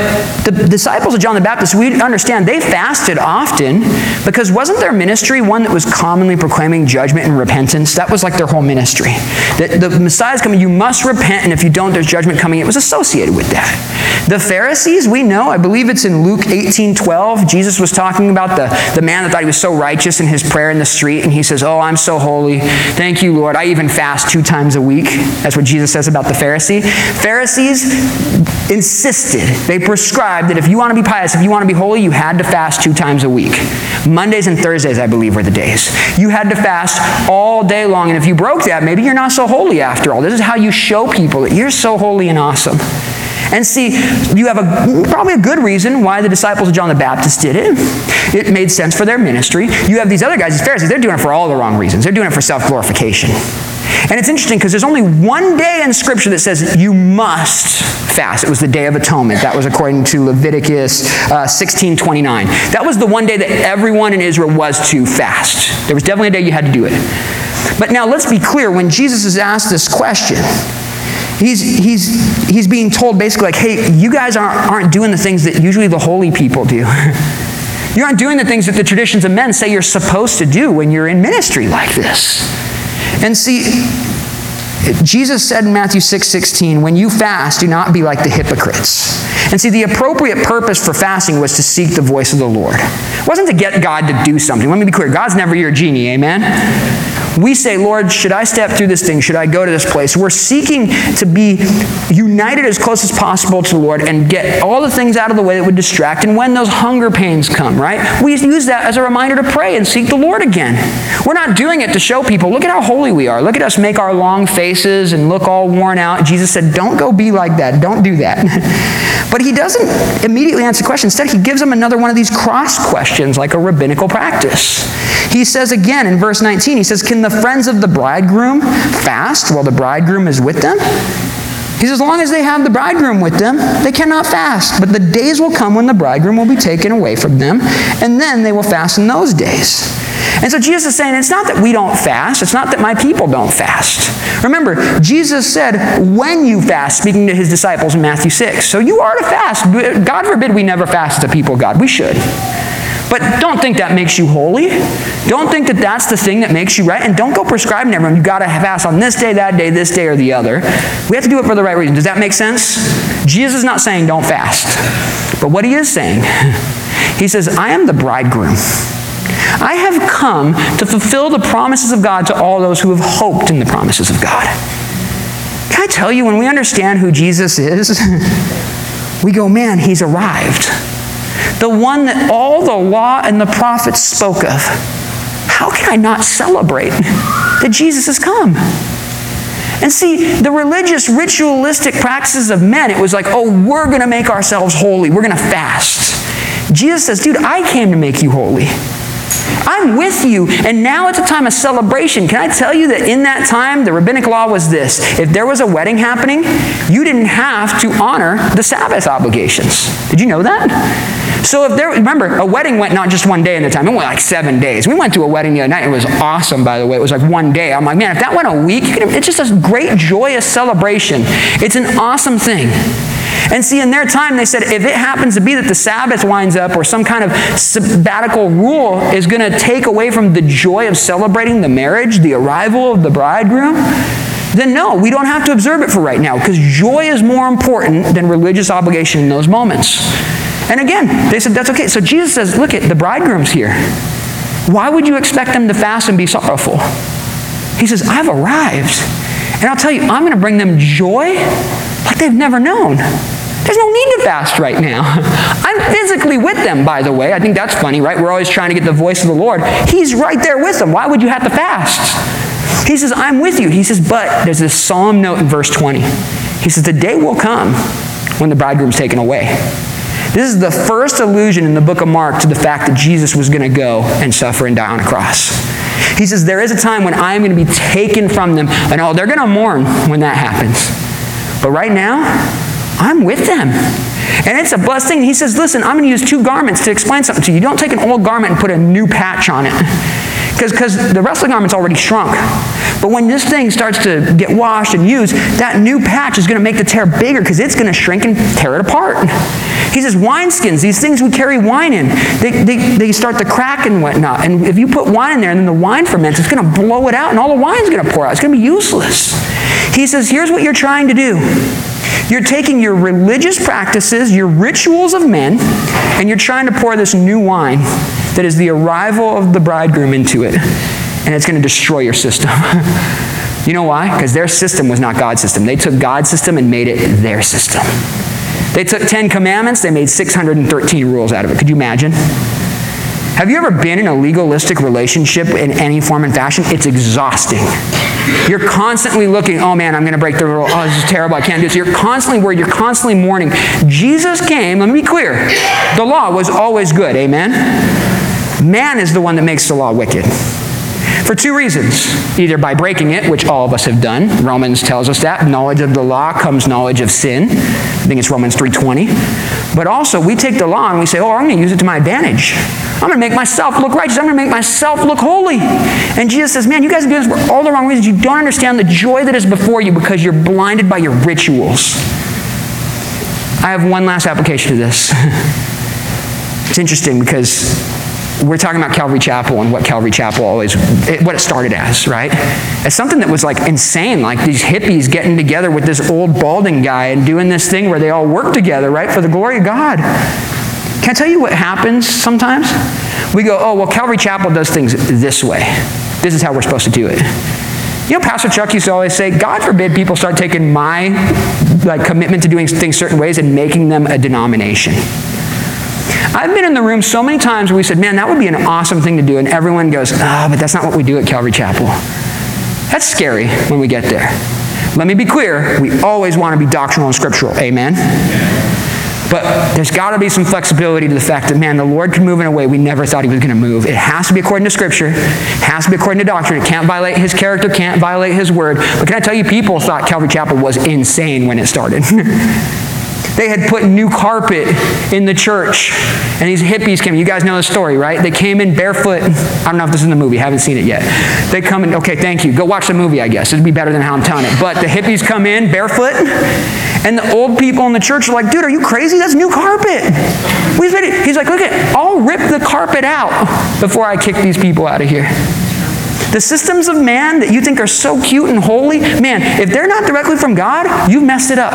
the disciples of John the Baptist, we understand they fasted often because wasn't their ministry one that was commonly proclaiming judgment and repentance? That was like their whole ministry. That the Messiah is coming, you must repent, and if you don't, there's judgment coming. It was associated with that. The Pharisees, we know, I believe it's in Luke 18 12. Jesus was talking about the, the man that thought he was so righteous in his prayer in the street, and he says, Oh, I'm so holy. Thank you, Lord. I even fast two times a week. That's what Jesus says about the Pharisee. Pharisees insisted, they prescribed that if you want to be pious, if you want to be holy, you had to fast two times a week. Mondays and Thursdays, I believe, were the days. You had to fast all day long, and if you broke that, maybe you're not so holy after all. This is how you show people that you're so holy and awesome. And see, you have a, probably a good reason why the disciples of John the Baptist did it. It made sense for their ministry. You have these other guys, these Pharisees, they're doing it for all the wrong reasons. They're doing it for self glorification. And it's interesting because there's only one day in Scripture that says you must fast. It was the Day of Atonement. That was according to Leviticus uh, 16:29. That was the one day that everyone in Israel was to fast. There was definitely a day you had to do it. But now let's be clear. When Jesus is asked this question, he's, he's, he's being told basically like, hey, you guys aren't, aren't doing the things that usually the holy people do. [LAUGHS] you aren't doing the things that the traditions of men say you're supposed to do when you're in ministry like this. And see, Jesus said in Matthew 6 16, when you fast, do not be like the hypocrites. And see, the appropriate purpose for fasting was to seek the voice of the Lord. It wasn't to get God to do something. Let me be clear God's never your genie, amen? we say, Lord, should I step through this thing? Should I go to this place? We're seeking to be united as close as possible to the Lord and get all the things out of the way that would distract. And when those hunger pains come, right, we use that as a reminder to pray and seek the Lord again. We're not doing it to show people, look at how holy we are. Look at us make our long faces and look all worn out. Jesus said, don't go be like that. Don't do that. [LAUGHS] but he doesn't immediately answer the question. Instead, he gives them another one of these cross questions like a rabbinical practice. He says again in verse 19, he says, Can the friends of the bridegroom fast while the bridegroom is with them? He says, as long as they have the bridegroom with them, they cannot fast. But the days will come when the bridegroom will be taken away from them, and then they will fast in those days. And so Jesus is saying, it's not that we don't fast, it's not that my people don't fast. Remember, Jesus said, when you fast, speaking to his disciples in Matthew 6. So you are to fast. God forbid we never fast as a people of God. We should. But don't think that makes you holy. Don't think that that's the thing that makes you right. And don't go prescribing everyone, you've got to fast on this day, that day, this day, or the other. We have to do it for the right reason. Does that make sense? Jesus is not saying don't fast. But what he is saying, [LAUGHS] he says, I am the bridegroom. I have come to fulfill the promises of God to all those who have hoped in the promises of God. Can I tell you, when we understand who Jesus is, [LAUGHS] we go, man, he's arrived the one that all the law and the prophets spoke of. How can I not celebrate that Jesus has come? And see, the religious, ritualistic practices of men, it was like, oh, we're going to make ourselves holy. We're going to fast. Jesus says, dude, I came to make you holy. I'm with you, and now it's a time of celebration. Can I tell you that in that time, the rabbinic law was this if there was a wedding happening, you didn't have to honor the Sabbath obligations. Did you know that? So if there, remember, a wedding went not just one day in the time, it went like seven days. We went to a wedding the other night. It was awesome, by the way. It was like one day. I'm like, man, if that went a week, it's just a great, joyous celebration. It's an awesome thing. And see, in their time, they said if it happens to be that the Sabbath winds up or some kind of sabbatical rule is going to take away from the joy of celebrating the marriage, the arrival of the bridegroom, then no, we don't have to observe it for right now because joy is more important than religious obligation in those moments. And again, they said, that's okay. So Jesus says, look at the bridegroom's here. Why would you expect them to fast and be sorrowful? He says, I've arrived. And I'll tell you, I'm going to bring them joy like they've never known. There's no need to fast right now. [LAUGHS] I'm physically with them, by the way. I think that's funny, right? We're always trying to get the voice of the Lord. He's right there with them. Why would you have to fast? He says, I'm with you. He says, but there's this solemn note in verse 20. He says, the day will come when the bridegroom's taken away. This is the first allusion in the book of Mark to the fact that Jesus was going to go and suffer and die on a cross. He says, There is a time when I am going to be taken from them. And oh, they're going to mourn when that happens. But right now, I'm with them. And it's a blessing. He says, Listen, I'm going to use two garments to explain something to you. Don't take an old garment and put a new patch on it because the rest of the garment's already shrunk. But when this thing starts to get washed and used, that new patch is going to make the tear bigger because it's going to shrink and tear it apart. He says, wineskins, these things we carry wine in, they, they, they start to crack and whatnot. And if you put wine in there and then the wine ferments, it's going to blow it out and all the wine's going to pour out. It's going to be useless. He says, here's what you're trying to do. You're taking your religious practices, your rituals of men, and you're trying to pour this new wine that is the arrival of the bridegroom into it. And it's going to destroy your system. [LAUGHS] you know why? Because their system was not God's system. They took God's system and made it their system. They took 10 commandments, they made 613 rules out of it. Could you imagine? Have you ever been in a legalistic relationship in any form and fashion? It's exhausting. You're constantly looking, oh man, I'm going to break the rule. Oh, this is terrible. I can't do this. You're constantly worried. You're constantly mourning. Jesus came, let me be clear. The law was always good. Amen? Man is the one that makes the law wicked. For two reasons. Either by breaking it, which all of us have done. Romans tells us that. Knowledge of the law comes knowledge of sin. I think it's Romans 3.20. But also, we take the law and we say, oh, I'm going to use it to my advantage. I'm going to make myself look righteous. I'm going to make myself look holy. And Jesus says, man, you guys are doing this for all the wrong reasons. You don't understand the joy that is before you because you're blinded by your rituals. I have one last application to this. [LAUGHS] it's interesting because we're talking about Calvary Chapel and what Calvary Chapel always, it, what it started as, right? As something that was like insane, like these hippies getting together with this old balding guy and doing this thing where they all work together, right, for the glory of God. Can I tell you what happens sometimes? We go, oh, well, Calvary Chapel does things this way. This is how we're supposed to do it. You know, Pastor Chuck used to always say, God forbid people start taking my like commitment to doing things certain ways and making them a denomination. I've been in the room so many times where we said, man, that would be an awesome thing to do. And everyone goes, ah, oh, but that's not what we do at Calvary Chapel. That's scary when we get there. Let me be clear. We always want to be doctrinal and scriptural. Amen? But there's got to be some flexibility to the fact that, man, the Lord can move in a way we never thought he was going to move. It has to be according to Scripture. It has to be according to doctrine. It can't violate his character, can't violate his word. But can I tell you, people thought Calvary Chapel was insane when it started. [LAUGHS] They had put new carpet in the church. And these hippies came. You guys know the story, right? They came in barefoot. I don't know if this is in the movie. I haven't seen it yet. They come in. Okay, thank you. Go watch the movie, I guess. It'd be better than how I'm telling it. But the hippies come in barefoot. And the old people in the church are like, dude, are you crazy? That's new carpet. He's like, look at, I'll rip the carpet out before I kick these people out of here. The systems of man that you think are so cute and holy, man, if they're not directly from God, you've messed it up.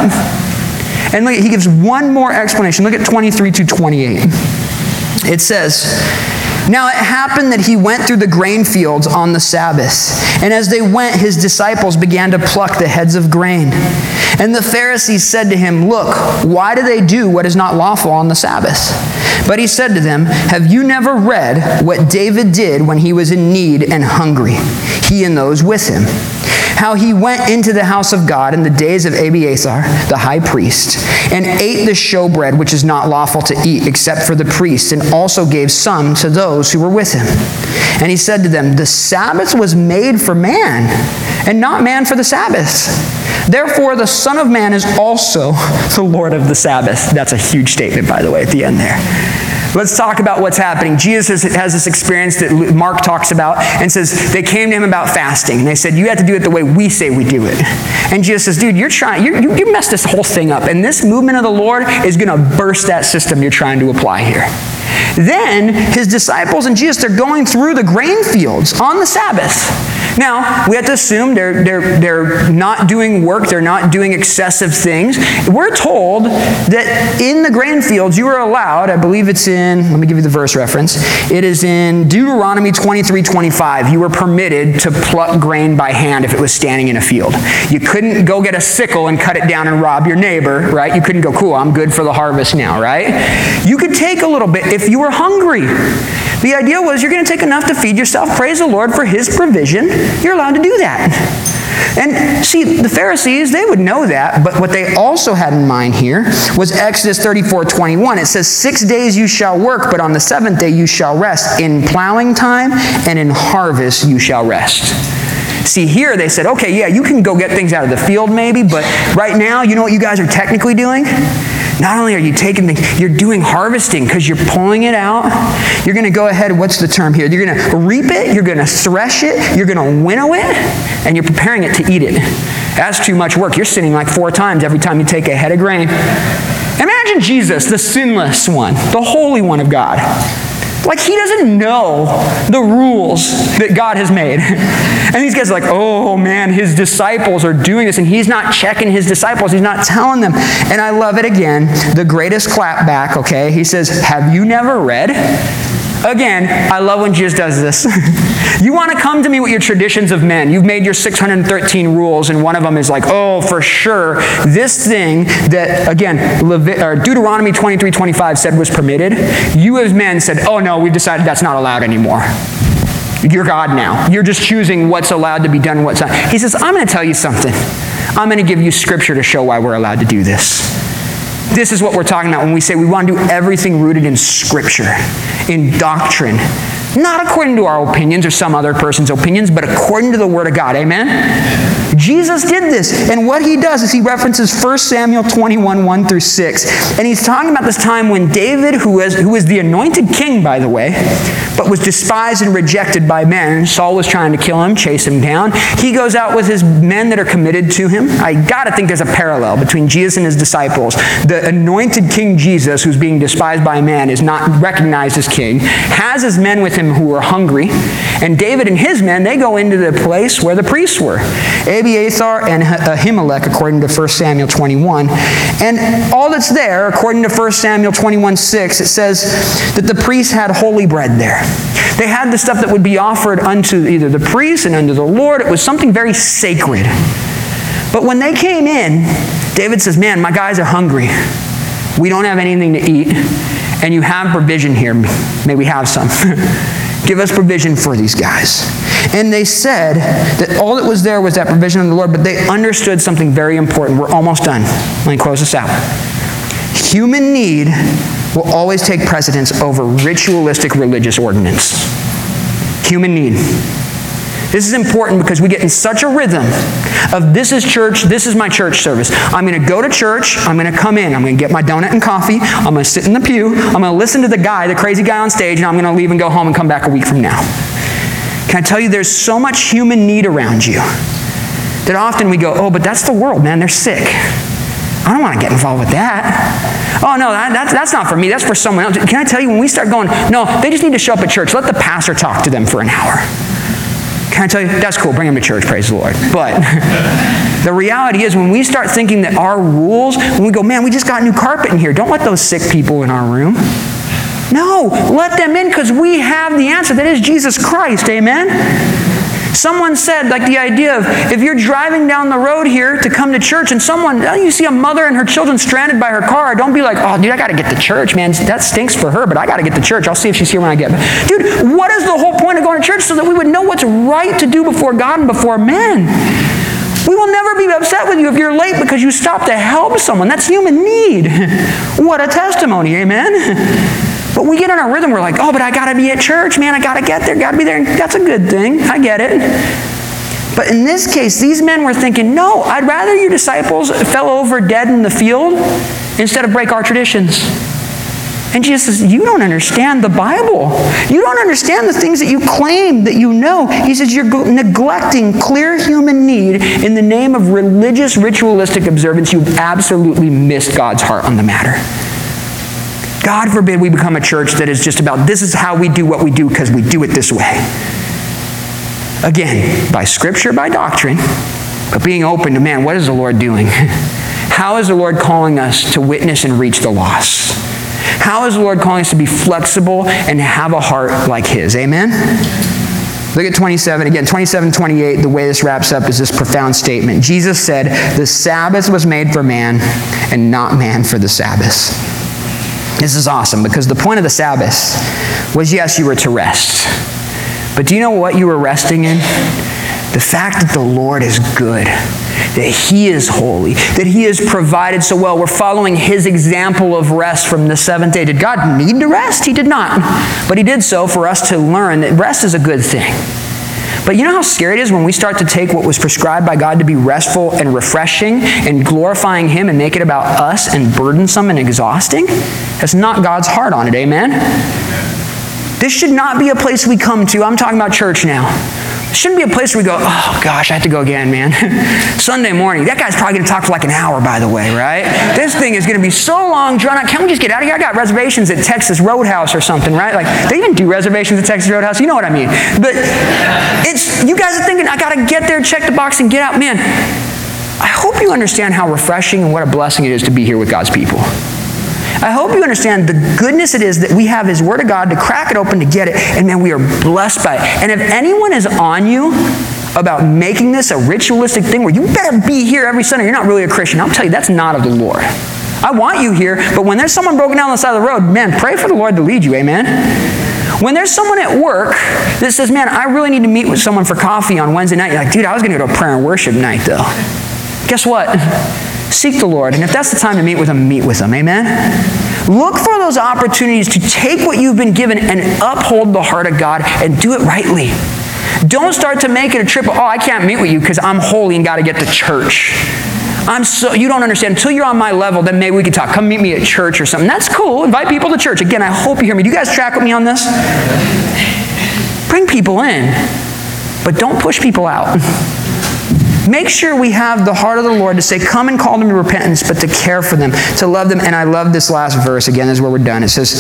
And look, he gives one more explanation. Look at 23 to 28. It says, now it happened that he went through the grain fields on the Sabbath. And as they went, his disciples began to pluck the heads of grain. And the Pharisees said to him, Look, why do they do what is not lawful on the Sabbath? But he said to them, Have you never read what David did when he was in need and hungry, he and those with him? How he went into the house of God in the days of Abiathar, the high priest, and ate the showbread, which is not lawful to eat except for the priests, and also gave some to those who were with him. And he said to them, The Sabbath was made for man, and not man for the Sabbath. Therefore, the Son of Man is also the Lord of the Sabbath. That's a huge statement, by the way, at the end there. Let's talk about what's happening. Jesus has this experience that Mark talks about and says they came to him about fasting. And they said, You have to do it the way we say we do it. And Jesus says, Dude, you're trying, you you messed this whole thing up. And this movement of the Lord is going to burst that system you're trying to apply here. Then his disciples and Jesus, they're going through the grain fields on the Sabbath. Now, we have to assume they're, they're, they're not doing work, they're not doing excessive things. We're told that in the grain fields, you are allowed, I believe it's in, let me give you the verse reference. It is in Deuteronomy 23 25. You were permitted to pluck grain by hand if it was standing in a field. You couldn't go get a sickle and cut it down and rob your neighbor, right? You couldn't go, cool, I'm good for the harvest now, right? You could take a little bit if you were hungry. The idea was you're going to take enough to feed yourself. Praise the Lord for his provision. You're allowed to do that. And see, the Pharisees, they would know that, but what they also had in mind here was Exodus 34 21. It says, Six days you shall work, but on the seventh day you shall rest. In plowing time and in harvest you shall rest. See, here they said, okay, yeah, you can go get things out of the field maybe, but right now, you know what you guys are technically doing? Not only are you taking things, you're doing harvesting because you're pulling it out. You're going to go ahead, what's the term here? You're going to reap it, you're going to thresh it, you're going to winnow it, and you're preparing it to eat it. That's too much work. You're sinning like four times every time you take a head of grain. Imagine Jesus, the sinless one, the holy one of God. Like he doesn't know the rules that God has made. [LAUGHS] And these guys are like, oh man, his disciples are doing this, and he's not checking his disciples, he's not telling them. And I love it again. The greatest clap back, okay? He says, Have you never read? Again, I love when Jesus does this. [LAUGHS] you want to come to me with your traditions of men. You've made your 613 rules, and one of them is like, oh, for sure, this thing that, again, Deuteronomy 23 25 said was permitted. You as men said, oh, no, we've decided that's not allowed anymore. You're God now. You're just choosing what's allowed to be done, and what's not. He says, I'm going to tell you something. I'm going to give you scripture to show why we're allowed to do this. This is what we're talking about when we say we want to do everything rooted in Scripture, in doctrine. Not according to our opinions or some other person's opinions, but according to the Word of God. Amen? Jesus did this. And what he does is he references 1 Samuel 21, 1 through 6. And he's talking about this time when David, who was, who was the anointed king, by the way, but was despised and rejected by men, Saul was trying to kill him, chase him down. He goes out with his men that are committed to him. I got to think there's a parallel between Jesus and his disciples. The anointed King Jesus, who's being despised by man, is not recognized as king, has his men with him who are hungry. And David and his men, they go into the place where the priests were Abiathar and Ahimelech, according to 1 Samuel 21. And all that's there, according to 1 Samuel 21 6, it says that the priests had holy bread there. They had the stuff that would be offered unto either the priests and unto the Lord. It was something very sacred. But when they came in, David says, Man, my guys are hungry. We don't have anything to eat. And you have provision here. May we have some. [LAUGHS] Give us provision for these guys. And they said that all that was there was that provision of the Lord, but they understood something very important. We're almost done. Let me close this out. Human need will always take precedence over ritualistic religious ordinance. Human need. This is important because we get in such a rhythm of this is church, this is my church service. I'm going to go to church, I'm going to come in, I'm going to get my donut and coffee, I'm going to sit in the pew, I'm going to listen to the guy, the crazy guy on stage, and I'm going to leave and go home and come back a week from now. Can I tell you, there's so much human need around you that often we go, oh, but that's the world, man, they're sick. I don't want to get involved with that. Oh, no, that, that's, that's not for me. That's for someone else. Can I tell you, when we start going, no, they just need to show up at church. Let the pastor talk to them for an hour. Can I tell you, that's cool, bring them to church, praise the Lord. But [LAUGHS] the reality is, when we start thinking that our rules, when we go, man, we just got new carpet in here, don't let those sick people in our room. No, let them in because we have the answer. That is Jesus Christ, amen? Someone said, like the idea of if you're driving down the road here to come to church and someone, uh, you see a mother and her children stranded by her car, don't be like, oh, dude, I got to get to church, man. That stinks for her, but I got to get to church. I'll see if she's here when I get there. Dude, what is the whole point of going to church? So that we would know what's right to do before God and before men. We will never be upset with you if you're late because you stopped to help someone. That's human need. [LAUGHS] what a testimony, amen? But we get in our rhythm, we're like, oh, but I got to be at church, man. I got to get there, got to be there. That's a good thing. I get it. But in this case, these men were thinking, no, I'd rather your disciples fell over dead in the field instead of break our traditions. And Jesus says, You don't understand the Bible. You don't understand the things that you claim that you know. He says, You're neglecting clear human need in the name of religious, ritualistic observance. You've absolutely missed God's heart on the matter. God forbid we become a church that is just about this is how we do what we do because we do it this way. Again, by scripture, by doctrine, but being open to man, what is the Lord doing? [LAUGHS] How is the Lord calling us to witness and reach the lost? How is the Lord calling us to be flexible and have a heart like His? Amen? Look at 27. Again, 27, 28, the way this wraps up is this profound statement. Jesus said, The Sabbath was made for man, and not man for the Sabbath. This is awesome because the point of the Sabbath was yes, you were to rest. But do you know what you were resting in? The fact that the Lord is good, that He is holy, that He has provided so well. We're following His example of rest from the seventh day. Did God need to rest? He did not. But He did so for us to learn that rest is a good thing. But you know how scary it is when we start to take what was prescribed by God to be restful and refreshing and glorifying Him and make it about us and burdensome and exhausting? That's not God's heart on it, amen? This should not be a place we come to. I'm talking about church now. Shouldn't be a place where we go, oh gosh, I have to go again, man. [LAUGHS] Sunday morning. That guy's probably going to talk for like an hour, by the way, right? This thing is going to be so long, drawn out. Can we just get out of here? I got reservations at Texas Roadhouse or something, right? Like, they even do reservations at Texas Roadhouse. You know what I mean. But it's, you guys are thinking, I got to get there, check the box, and get out. Man, I hope you understand how refreshing and what a blessing it is to be here with God's people. I hope you understand the goodness it is that we have His Word of God to crack it open to get it, and man, we are blessed by it. And if anyone is on you about making this a ritualistic thing where you better be here every Sunday, you're not really a Christian, I'll tell you, that's not of the Lord. I want you here, but when there's someone broken down on the side of the road, man, pray for the Lord to lead you, amen? When there's someone at work that says, man, I really need to meet with someone for coffee on Wednesday night, you're like, dude, I was going to go to a prayer and worship night, though. Guess what? Seek the Lord. And if that's the time to meet with Him, meet with Him. Amen? Look for those opportunities to take what you've been given and uphold the heart of God and do it rightly. Don't start to make it a trip. Oh, I can't meet with you because I'm holy and got to get to church. I'm so you don't understand until you're on my level. Then maybe we could talk. Come meet me at church or something. That's cool. Invite people to church. Again, I hope you hear me. Do you guys track with me on this? Bring people in, but don't push people out. [LAUGHS] Make sure we have the heart of the Lord to say, Come and call them to repentance, but to care for them, to love them. And I love this last verse. Again, this is where we're done. It says,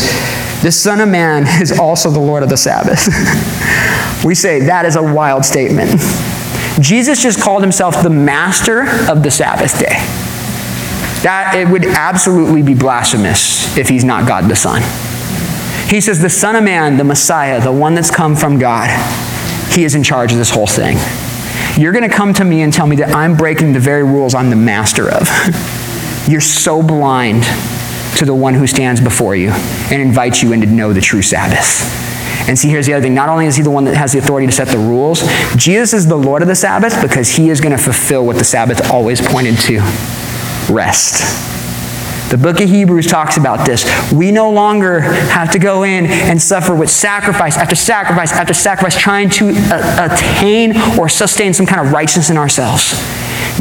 The Son of Man [LAUGHS] is also the Lord of the Sabbath. [LAUGHS] we say that is a wild statement. Jesus just called himself the master of the Sabbath day. That it would absolutely be blasphemous if he's not God the Son. He says, The Son of Man, the Messiah, the one that's come from God, he is in charge of this whole thing. You're going to come to me and tell me that I'm breaking the very rules I'm the master of. You're so blind to the one who stands before you and invites you in to know the true Sabbath. And see, here's the other thing. Not only is he the one that has the authority to set the rules, Jesus is the Lord of the Sabbath because he is going to fulfill what the Sabbath always pointed to rest. The book of Hebrews talks about this. We no longer have to go in and suffer with sacrifice after sacrifice after sacrifice, trying to uh, attain or sustain some kind of righteousness in ourselves.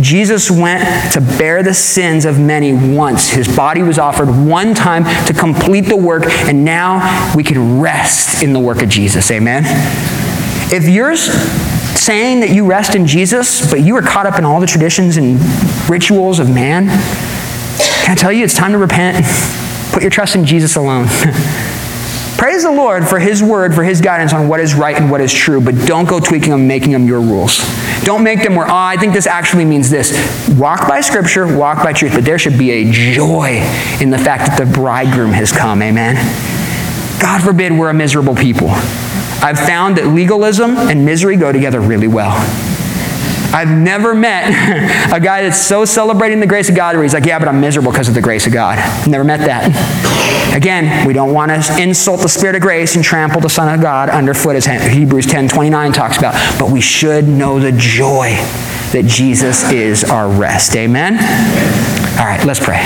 Jesus went to bear the sins of many once. His body was offered one time to complete the work, and now we can rest in the work of Jesus. Amen? If you're saying that you rest in Jesus, but you are caught up in all the traditions and rituals of man, can I tell you it's time to repent? Put your trust in Jesus alone. [LAUGHS] Praise the Lord for His word, for His guidance on what is right and what is true, but don't go tweaking them, making them your rules. Don't make them where, oh, I think this actually means this. Walk by Scripture, walk by truth, but there should be a joy in the fact that the bridegroom has come. Amen. God forbid we're a miserable people. I've found that legalism and misery go together really well. I've never met [LAUGHS] a guy that's so celebrating the grace of God where he's like, yeah, but I'm miserable because of the grace of God. Never met that. Again, we don't want to insult the Spirit of grace and trample the Son of God underfoot, as Hebrews 10 29 talks about, but we should know the joy that Jesus is our rest. Amen? All right, let's pray.